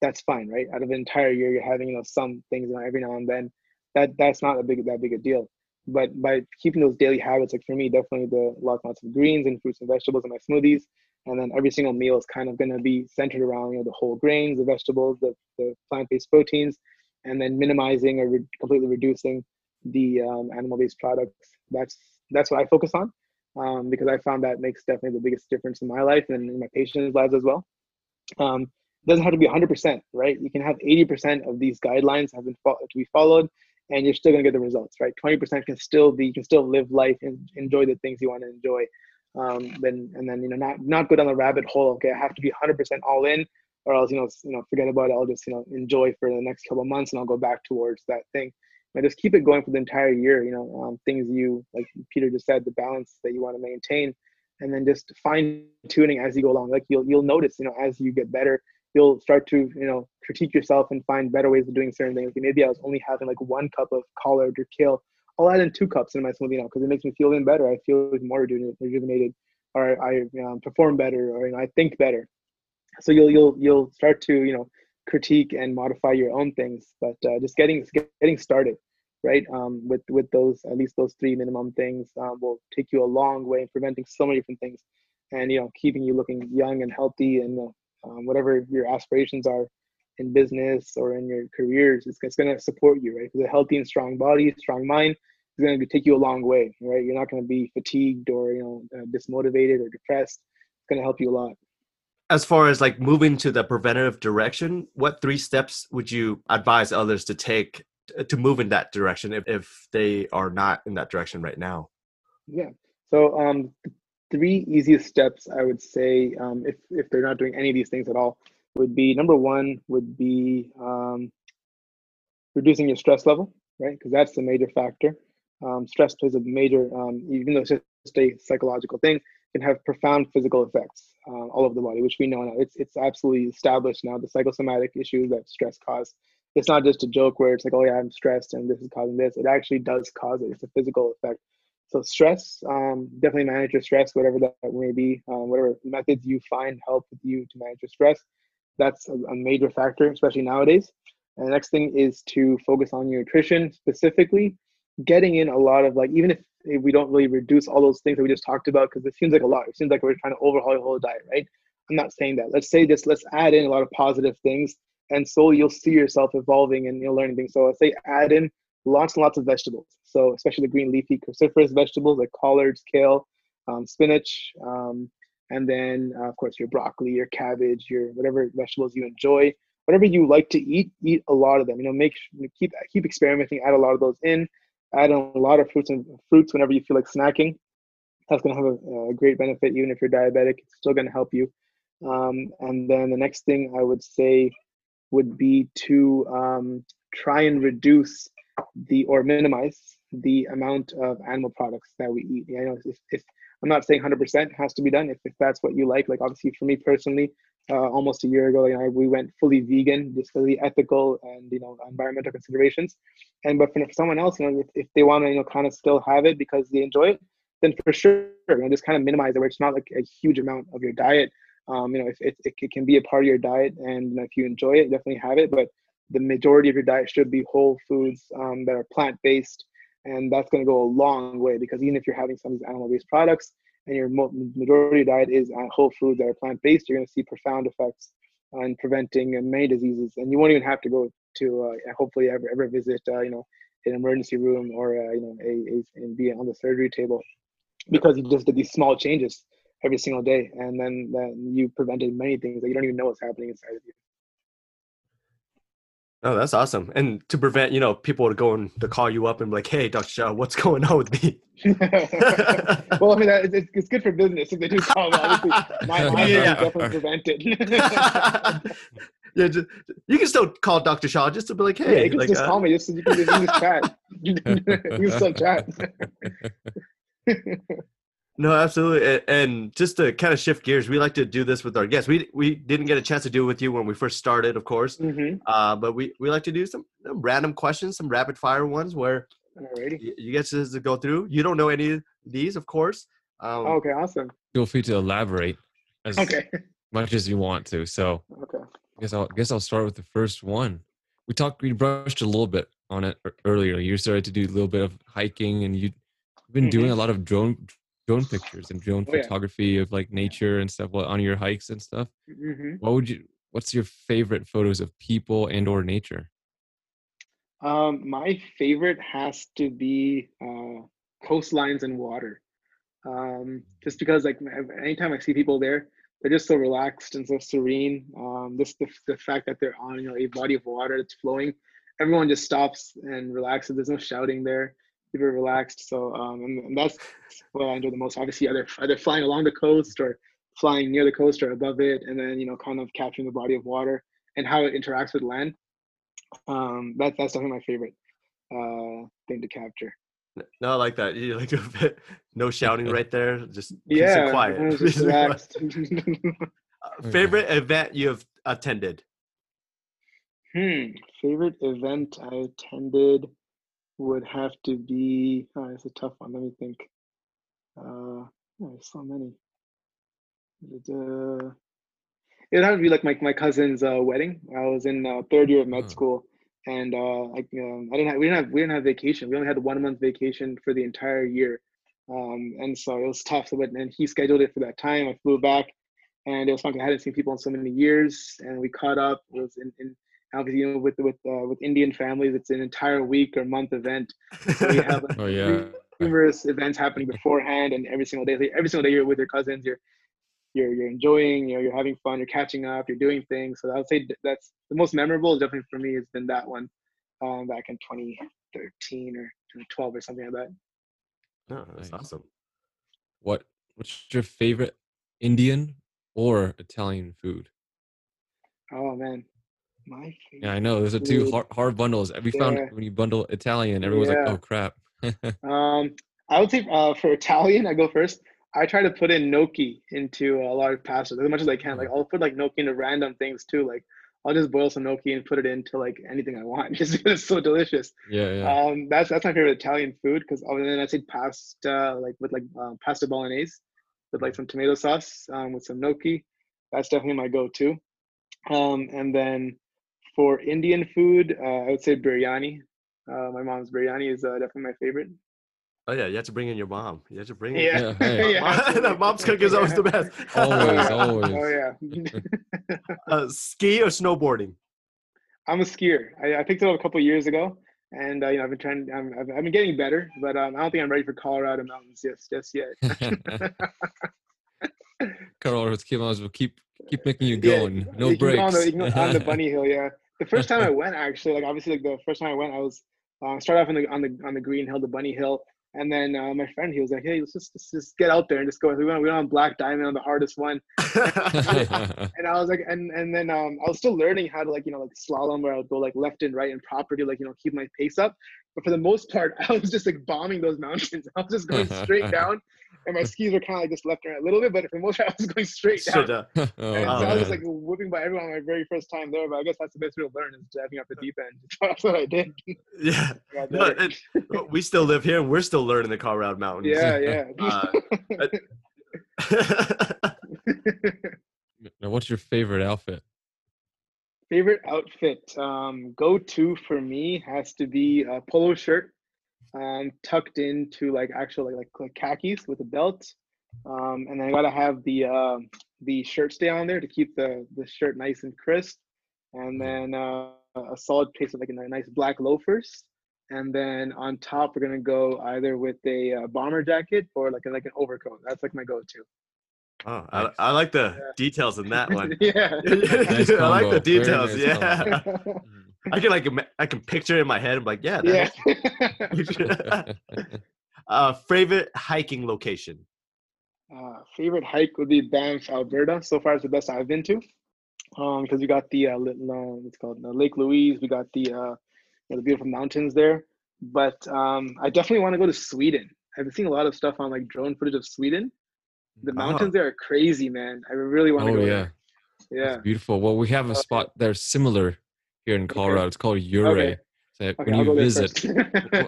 that's fine, right? Out of the entire year, you're having you know some things you know, every now and then. That that's not a big that big a deal. But by keeping those daily habits, like for me, definitely the lots lots of greens and fruits and vegetables in my smoothies, and then every single meal is kind of going to be centered around you know the whole grains, the vegetables, the, the plant-based proteins, and then minimizing or re- completely reducing the um, animal-based products. That's that's what I focus on um, because I found that makes definitely the biggest difference in my life and in my patients' lives as well. Um, it doesn't have to be 100%, right? You can have 80% of these guidelines have been fo- to be followed, and you're still gonna get the results, right? 20% can still be, you can still live life and enjoy the things you want to enjoy. Um, then and then you know not not go down the rabbit hole. Okay, I have to be 100% all in, or else you know you know forget about it. I'll just you know enjoy for the next couple months, and I'll go back towards that thing. And just keep it going for the entire year. You know, um, things you like Peter just said, the balance that you want to maintain, and then just fine tuning as you go along. Like you'll you'll notice, you know, as you get better, you'll start to you know critique yourself and find better ways of doing certain things. Maybe I was only having like one cup of collard or kale. I'll add in two cups in my smoothie now because it makes me feel even better. I feel more rejuvenated, or I um, perform better, or you know I think better. So you'll you'll you'll start to you know critique and modify your own things, but uh, just getting getting started, right? Um, with with those at least those three minimum things um, will take you a long way in preventing so many different things, and you know keeping you looking young and healthy and uh, um, whatever your aspirations are in business or in your careers, it's, it's going to support you, right? Because a healthy and strong body, strong mind is going to take you a long way, right? You're not going to be fatigued or you know uh, dismotivated or depressed. It's going to help you a lot. As far as like moving to the preventative direction, what three steps would you advise others to take to move in that direction if, if they are not in that direction right now? Yeah. So um, three easiest steps I would say um, if if they're not doing any of these things at all would be number one would be um, reducing your stress level, right? Because that's the major factor. Um, stress plays a major, um, even though it's just a psychological thing, can have profound physical effects uh, all over the body, which we know now. It's it's absolutely established now the psychosomatic issues that stress cause. It's not just a joke where it's like, oh yeah, I'm stressed and this is causing this. It actually does cause it. It's a physical effect. So stress, um, definitely manage your stress, whatever that may be, um, whatever methods you find help with you to manage your stress. That's a, a major factor, especially nowadays. And the next thing is to focus on your nutrition specifically, getting in a lot of like, even if, if we don't really reduce all those things that we just talked about, because it seems like a lot. It seems like we're trying to overhaul your whole diet, right? I'm not saying that. Let's say just let's add in a lot of positive things and so you'll see yourself evolving and you'll learn things. So I say add in lots and lots of vegetables. So especially the green leafy cruciferous vegetables like collards, kale, um, spinach, um, and then uh, of course your broccoli, your cabbage, your whatever vegetables you enjoy, whatever you like to eat, eat a lot of them. You know, make keep keep experimenting, add a lot of those in, add in a lot of fruits and fruits whenever you feel like snacking. That's going to have a, a, great benefit, even if you're diabetic. It's still going to help you. Um, and then the next thing I would say would be to um, try and reduce the or minimize the amount of animal products that we eat. You know, if, if I'm not saying 100% has to be done. If, if that's what you like, like obviously for me personally, uh, almost a year ago, you know, we went fully vegan just for the ethical and you know environmental considerations. And but for, someone else, you know, if, if they want to you know kind of still have it because they enjoy it, then for sure, you know, just kind of minimize it where it's not like a huge amount of your diet. Um, you know, if it, it can be a part of your diet, and you know, if you enjoy it, definitely have it. But the majority of your diet should be whole foods um, that are plant based and that's going to go a long way because even if you're having some of these animal-based products and your majority diet is on whole foods that are plant-based, you're going to see profound effects on preventing many diseases, and you won't even have to go to uh, hopefully ever ever visit uh, you know an emergency room or uh, you know a, a and be on the surgery table because you just did these small changes every single day, and then then you prevented many things that you don't even know what's happening inside of you. Oh, that's awesome. And to prevent, you know, people going to call you up and be like, hey, Dr. Shah, what's going on with me? well, I mean, it's, it's good for business if they do call me. Obviously, my, my yeah, definitely prevented. yeah, just, you can still call Dr. Shah just to be like, hey. Yeah, you can like, just uh, call me. Just, you can just chat. you can still chat. No, absolutely. And just to kind of shift gears, we like to do this with our guests. We we didn't get a chance to do it with you when we first started, of course. Mm-hmm. Uh, but we, we like to do some, some random questions, some rapid fire ones where you, you get to, to, go through. You don't know any of these, of course. Um, okay, awesome. Feel free to elaborate as okay. much as you want to. So, okay. I guess I'll I guess I'll start with the first one. We talked, we brushed a little bit on it earlier. You started to do a little bit of hiking, and you've been mm-hmm. doing a lot of drone drone pictures and drone oh, photography yeah. of like nature and stuff on your hikes and stuff. Mm-hmm. What would you? What's your favorite photos of people and or nature? Um, my favorite has to be uh, coastlines and water. Um, just because like anytime I see people there, they're just so relaxed and so serene. Um, just the, the fact that they're on you know a body of water that's flowing, everyone just stops and relaxes. There's no shouting there super relaxed. So um, and, and, that's what I enjoy the most. Obviously, either either flying along the coast or flying near the coast or above it, and then you know kind of capturing the body of water and how it interacts with land. Um, that's that's definitely my favorite uh, thing to capture. No, I like that. You like a bit no shouting right there. Just yeah, quiet. Just relaxed. Uh, favorite event you've attended? Hmm. Favorite event I attended would have to be. Oh, it's a tough one. Let me think. Uh, oh, there's so many. It would have to be like my my cousin's uh, wedding. I was in uh, third year of med school, and uh, I, um, I didn't have we didn't have we didn't have vacation. We only had one month vacation for the entire year, um, and so it was tough. But and he scheduled it for that time. I flew back, and it was fun. I hadn't seen people in so many years, and we caught up. It was in, in obviously you know with with uh, with Indian families, it's an entire week or month event. So we have oh, yeah. numerous events happening beforehand, and every single day, every single day you're with your cousins, you're you're you're enjoying, you know, you're having fun, you're catching up, you're doing things. So I would say that's the most memorable. Definitely for me has been that one um, back in 2013 or 2012 or something like that. Oh, that's nice. awesome. What what's your favorite Indian or Italian food? Oh man, my yeah, I know. Those are two hard, hard bundles. We yeah. found when you bundle Italian, everyone's yeah. like, "Oh crap." um, I would say uh, for Italian, I go first. I try to put in gnocchi into a lot of pastas as much as I can. Like I'll put like gnocchi into random things too. Like I'll just boil some gnocchi and put it into like anything I want. Just it's so delicious. Yeah, yeah. Um, that's that's my favorite Italian food because other than I say pasta, like with like um, pasta bolognese, with like some tomato sauce, um, with some gnocchi. That's definitely my go-to. Um, and then for Indian food, uh, I would say biryani. Uh, my mom's biryani is uh, definitely my favorite. Oh yeah, you have to bring in your mom. You have to bring in. Yeah, hey. yeah. mom's cooking is always the best. always, always. Oh yeah. uh, ski or snowboarding? I'm a skier. I, I picked it up a couple years ago, and uh, you know I've been trying. I'm, I've, I've been getting better, but um, I don't think I'm ready for Colorado mountains just just yet. Colorado mountains will keep keep making you going. Yeah, no you breaks. On the, on the bunny hill, yeah. The first time I went, actually, like obviously, like the first time I went, I was uh, started off on the on the on the green hill, the bunny hill, and then uh, my friend, he was like, "Hey, let's just, let's just get out there and just go." We went, we went on Black Diamond on the hardest one, and I was like, and and then um, I was still learning how to like you know like slalom where I would go like left and right and properly like you know keep my pace up. But for the most part, I was just like bombing those mountains. I was just going straight down, and my skis were kind of like just left and right a little bit, but for most part, I was going straight down. oh, and so I was like whipping by everyone my very first time there. But I guess that's the best way to learn is diving up the deep end. that's what I did. Yeah, but it, we still live here. and We're still learning the Colorado Mountains. Yeah, yeah. Uh, now, what's your favorite outfit? Favorite outfit, um, go to for me has to be a polo shirt um, tucked into like actual like, like, like khakis with a belt. Um, and then I gotta have the uh, the shirt stay on there to keep the the shirt nice and crisp. And mm-hmm. then uh, a solid piece of like a nice black loafers. And then on top, we're gonna go either with a uh, bomber jacket or like a, like an overcoat. That's like my go-to. Oh, I, I like the yeah. details in that one. yeah, nice I like the details. Nice yeah. I can like I can picture it in my head. I'm like, yeah, yeah. uh, favorite hiking location. Uh, favorite hike would be Banff, Alberta. So far, it's the best I've been to. Um, because we got the uh, it's called uh, Lake Louise. We got the uh, the beautiful mountains there. But um, I definitely want to go to Sweden. I've been seeing a lot of stuff on like drone footage of Sweden. The mountains oh. there are crazy, man. I really want to oh, go. yeah. There. Yeah. That's beautiful. Well, we have a spot there similar here in Colorado. Okay. It's called Ouray. Okay. So okay, when you visit,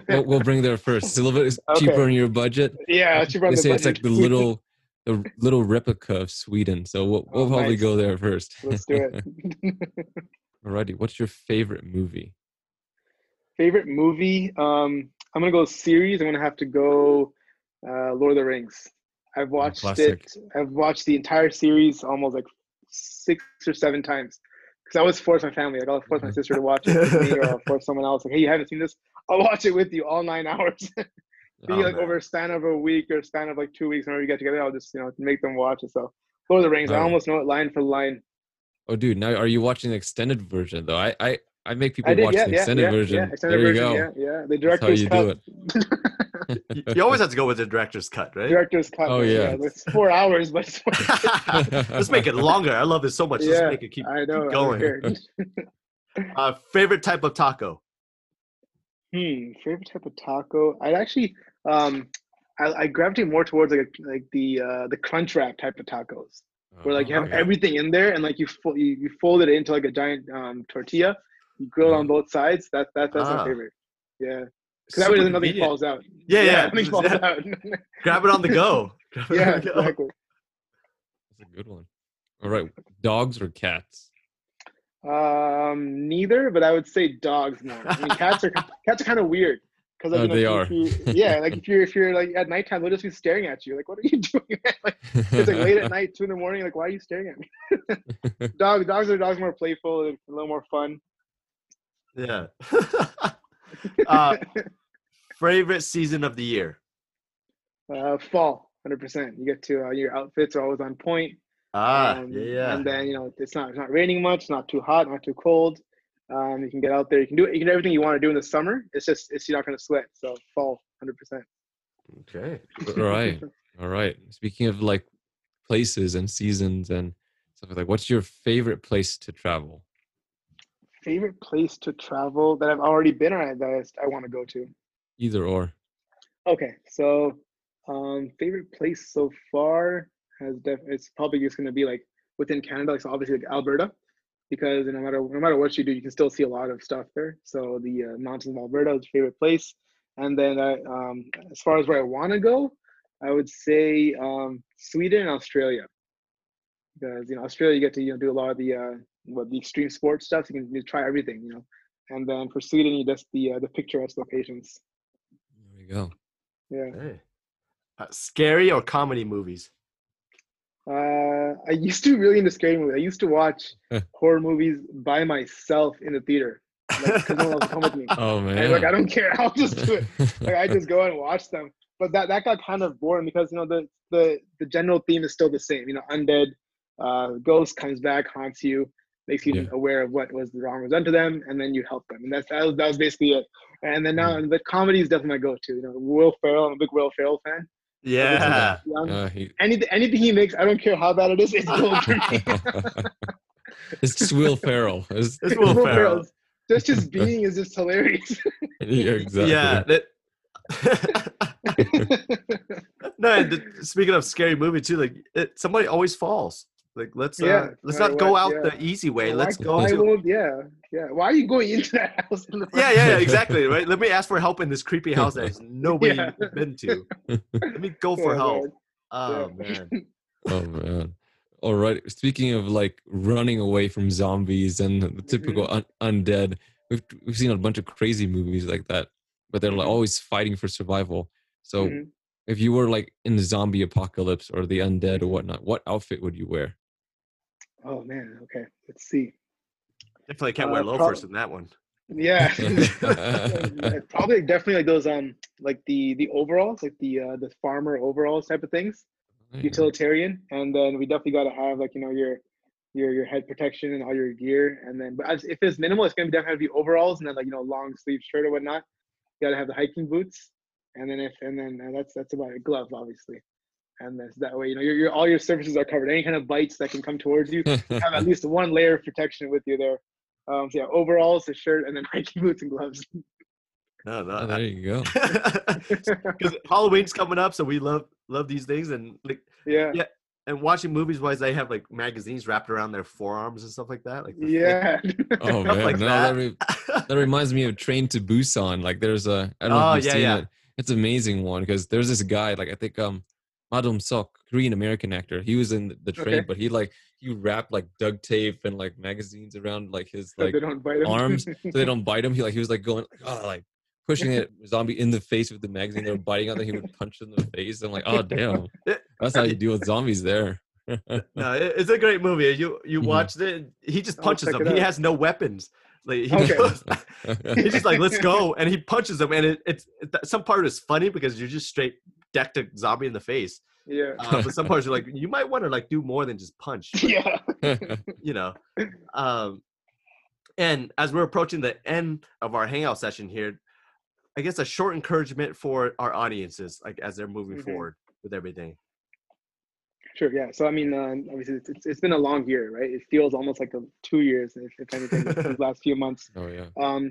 we'll, we'll, bring there first. It's a little bit cheaper in your budget. Yeah, cheaper. They say budget. it's like the little, the little replica of Sweden. So we'll, we'll oh, probably nice. go there first. Let's do it. Alrighty, what's your favorite movie? Favorite movie? Um, I'm gonna go series. I'm gonna have to go uh, Lord of the Rings. I've watched it. I've watched the entire series almost like six or seven times because I always force my family. Like I'll force my mm-hmm. sister to watch it with me, or I'll force someone else. Like, hey, you haven't seen this? I'll watch it with you all nine hours. Be oh, like man. over a span of a week or a span of like two weeks. Whenever we get together, I'll just you know make them watch it. So Lord of the Rings, oh. I almost know it line for line. Oh, dude! Now are you watching the extended version though? I I, I make people I did, watch yeah, the extended yeah, version. Yeah, extended there version, you go. Yeah, yeah. The director's That's how you cut. do it. You always have to go with the director's cut, right? Director's cut. Oh yeah, yeah it's four hours, but let's make it longer. I love it so much. Let's make it keep, I know, keep going. uh, favorite type of taco? Hmm, favorite type of taco. I actually, um, I, I gravitate more towards like like the uh, the crunch wrap type of tacos, where like you have okay. everything in there and like you, fo- you you fold it into like a giant um, tortilla, you grill it on both sides. That that that's ah. my favorite. Yeah. Because that way nothing falls out. Yeah, yeah. yeah nothing falls out. Grab it on the go. yeah, go. exactly. That's a good one. All right, dogs or cats? Um, neither, but I would say dogs more. I mean, cats are cats are kind of weird because like, oh, you they are. You, yeah, like if you're if you're like at nighttime, they'll just be staring at you. Like, what are you doing? like it's like late at night, two in the morning. Like, why are you staring at me? dogs, dogs are dogs more playful, a little more fun. Yeah. uh, favorite season of the year? Uh, fall, hundred percent. You get to uh, your outfits are always on point. Ah, um, yeah, yeah. And then you know it's not it's not raining much, not too hot, not too cold. Um, you can get out there. You can do you can do everything you want to do in the summer. It's just it's you're not going to sweat. So fall, hundred percent. Okay. All right. All right. Speaking of like places and seasons and stuff like, what's your favorite place to travel? Favorite place to travel that I've already been or that I want to go to? Either or. Okay, so um, favorite place so far has def- it's probably just going to be like within Canada, like so obviously like Alberta, because no matter no matter what you do, you can still see a lot of stuff there. So the uh, mountains of Alberta is favorite place, and then uh, um, as far as where I want to go, I would say um, Sweden and Australia, because you know Australia you get to you know do a lot of the uh, what the extreme sports stuff. You can you try everything, you know. And then for Sweden, you just the uh, the picturesque locations. There you go. Yeah. Hey. Uh, scary or comedy movies? Uh, I used to really into scary movies. I used to watch horror movies by myself in the theater. Like, no one else come with me. Oh man. And, like I don't care. I'll just do it. Like I just go and watch them. But that that got kind of boring because you know the the the general theme is still the same. You know, undead, uh, ghost comes back, haunts you, makes you Yeah. aware of what was wrong was done to them, and then you help them. And that's that was, that was basically it. And then now the comedy is definitely my go-to. You know, Will Ferrell. I'm a big Will Ferrell fan. Yeah. Young. Uh, he, anything anything he makes, I don't care how bad it is, it's gold for me. it's just Will Ferrell. It's, It's Will Ferrell. Ferrell's- Just just being is just hilarious. yeah, exactly. Yeah. That, no, and th- speaking of scary movie too, like it, somebody always falls. Like let's uh, Yeah, let's no not go matter out what, the easy way. Why- let's go why to won't- yeah, yeah. Why are you going into that house? In the yeah, yeah, yeah, exactly. Right. Let me ask for help in this creepy house that has nobody Yeah. been to. Let me go for Yeah, help. man. Oh Yeah. man. Oh man. All right. Speaking of like running away from zombies and the typical un- undead, we've we've seen a bunch of crazy movies like that, but they're like Mhm. always fighting for survival. So Mhm. if you were like in the zombie apocalypse or the undead or whatnot, what outfit would you wear? Oh man. Okay. Let's see. Definitely can't Uh, wear prob- loafers in that one. Yeah. Yeah, Probably definitely like those um like the the overalls like the uh the farmer overalls type of things utilitarian and then we definitely got to have like you know your your your head protection and all your gear and then but as, if it's minimal it's gonna be definitely have to be overalls and then like you know long sleeve shirt or whatnot you got to have the hiking boots and then if and then uh, that's that's about it gloves obviously and that's that way you know your, your all your surfaces are covered any kind of bites that can come towards you have at least one layer of protection with you there um so yeah overalls a shirt and then hiking boots and gloves No, no. Oh, there you go. Because Halloween's coming up, so we love love these things and like yeah Yeah. and watching movies wise, they have like magazines wrapped around their forearms and stuff like that. Like the yeah Oh man, like no, that. that, re- that reminds me of Train to Busan. Like there's a I don't know Oh, if you've yeah, seen yeah. it. It's an amazing one because there's this guy like I think um Ma Dong-seok, Korean American actor. He was in the train, Okay. but he like he wrapped like duct tape and like magazines around like his So like they don't bite 'em. arms so they don't bite him. He like he was like going oh, like pushing a zombie in the face with the magazine. They were biting out, then he would punch in the face. I'm like, oh damn, that's how you deal with zombies there. no, it's a great movie. You you Mhm. watched it. He just punches them. He has no weapons. Like he Okay. goes, he's just like, let's go, and he punches them. And it, it's it, some part is funny because you're just straight decked a zombie in the face. yeah Uh, but some parts are like, you might want to like do more than just punch. yeah you know. Um, and as we're approaching the end of our hangout session here, I guess a short encouragement for our audiences, like as they're moving Mhm. forward with everything. Sure. Yeah. So I mean, uh, obviously, it's, it's, it's been a long year, right? It feels almost like a two years, if, if anything, the last few months. oh yeah. Um,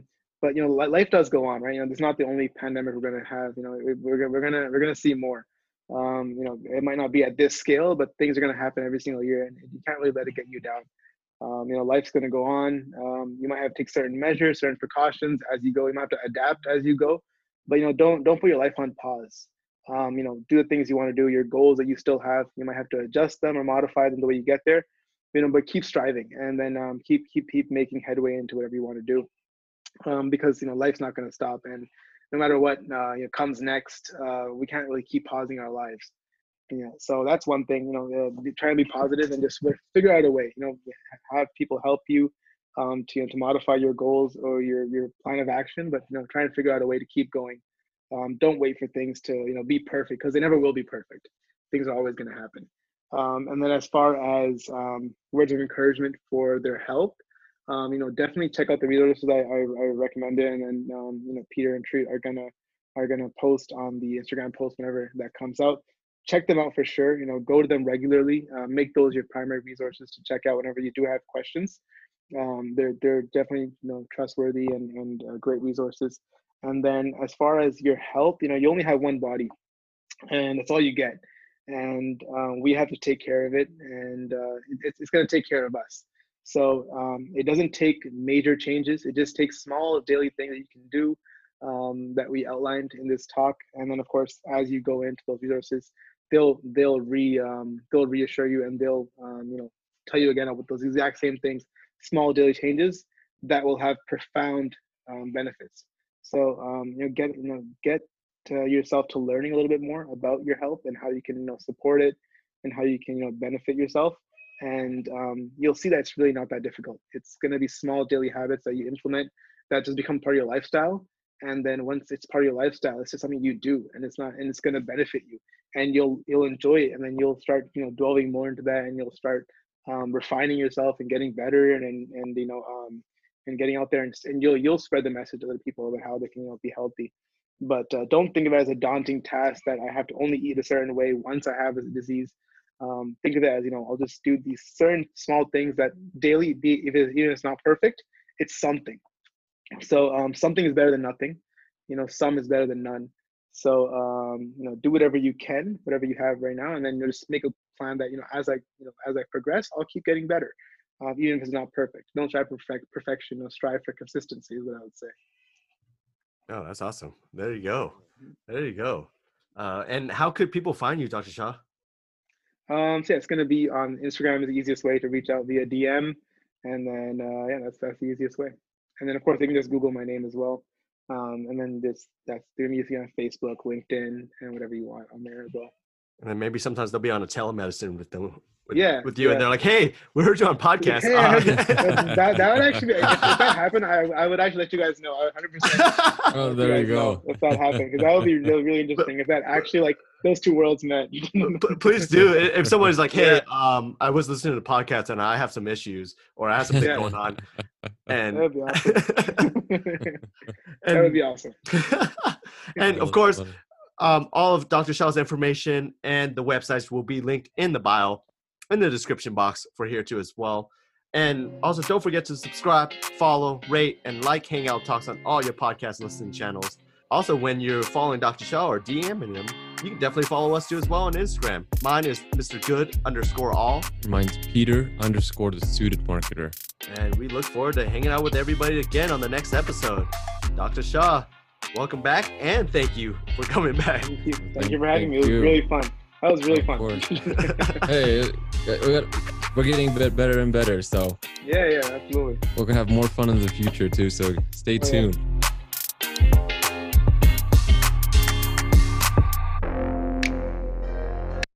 but you know, life does go on, right? You know, it's not the only pandemic we're gonna have. You know, we- we're we're gonna we're gonna see more. Um, you know, it might not be at this scale, but things are gonna happen every single year, and you can't really let it get you down. Um, you know, life's gonna go on. Um, you might have to take certain measures, certain precautions as you go. You might have to adapt as you go, but you know, don't don't put your life on pause. Um, you know, do the things you want to do, your goals that you still have. You might have to adjust them or modify them the way you get there. You know, but keep striving, and then um, keep keep keep making headway into whatever you want to do um, because you know life's not going to stop, and no matter what uh, you know, comes next, uh, we can't really keep pausing our lives. You know, so that's one thing. You know, uh, be- try and be positive and just figure out a way. You know, have people help you um, to you know, to modify your goals or your your plan of action, but you know, try and figure out a way to keep going. Um, don't wait for things to you know be perfect because they never will be perfect. Things are always going to happen. Um, and then as far as um, words of encouragement for their health, um, you know, definitely check out the resources I, I, I recommended, and then um, you know, Peter and Triet are gonna are gonna post on the Instagram post whenever that comes out. Check them out for sure. You know, go to them regularly. Uh, make those your primary resources to check out whenever you do have questions. Um, they're they're definitely you know trustworthy and and uh, great resources. And then as far as your health, you know, you only have one body, and that's all you get. And um, we have to take care of it, and uh, it- it's, it's going to take care of us. So um, it doesn't take major changes. It just takes small daily things that you can do um, that we outlined in this talk. And then, of course, as you go into those resources, they'll they'll re um, they'll reassure you and they'll um, you know tell you again about those exact same things, small daily changes that will have profound um, benefits. So um, you know, get you know get uh, yourself to learning a little bit more about your health and how you can you know support it and how you can you know benefit yourself and um, you'll see that it's really not that difficult. It's going to be small daily habits that you implement that just become part of your lifestyle and then once it's part of your lifestyle it's just something you do and it's not and it's going to benefit you and you'll you'll enjoy it and then you'll start you know delving more into that and you'll start um, refining yourself and getting better and and, and you know um, and getting out there and, and you'll you'll spread the message to other people about how they can you know, be healthy. But uh, don't think of it as a daunting task that i have to only eat a certain way once i have this disease um, think of it as you know i'll just do these certain small things that daily be if it, even if it's not perfect it's something. So um, something is better than nothing. You know some is better than none. So um, you know do whatever you can whatever you have right now and then you just make a plan that you know as i you know as i progress i'll keep getting better uh, even if it's not perfect. Don't try for perfect perfection or strive for consistency is what i would say. Oh that's awesome. There you go. Mm-hmm. there you go. Uh, and how could people find you dr shah um, so yeah, it's going to be on Instagram is the easiest way to reach out via DM, and then uh, yeah, that's that's the easiest way. And then of course they can just Google my name as well, um, and then this that's they're going to be on Facebook, LinkedIn, and whatever you want on there as well. And then maybe sometimes they'll be on a telemedicine with them. With, yeah, with you, yeah. and they're like, "Hey, we heard you on podcast." Hey, uh, that, that would actually, be, if, that happened, I, I would actually let you guys know. 100. percent Oh, there you go. If that happened, because that would be really, really interesting. if that actually like those two worlds met. Please do. If someone's like, "Hey, yeah. um, I was listening to the podcast and I have some issues or I have something yeah. going on," and that would be awesome. and, that would be awesome. and of course, um, all of Dr. Shah's information and the websites will be linked in the bio in the description box for here too as well. And also, don't forget to subscribe, follow, rate, and like Hangout Talks on all your podcast listening channels. Also, when you're following Dr. Shah or DMing him, you can definitely follow us too as well on Instagram. Mine is Mr. Good underscore all. Mine's Peter underscore the suited marketer. And we look forward to hanging out with everybody again on the next episode. Dr. Shah, welcome back and thank you for coming back. Thank you. Thank, thank you for having me. It was you. really fun. That was really fun. hey, uh, we're getting better and better. So yeah, yeah, absolutely. We're gonna have more fun in the future too. So stay oh, tuned.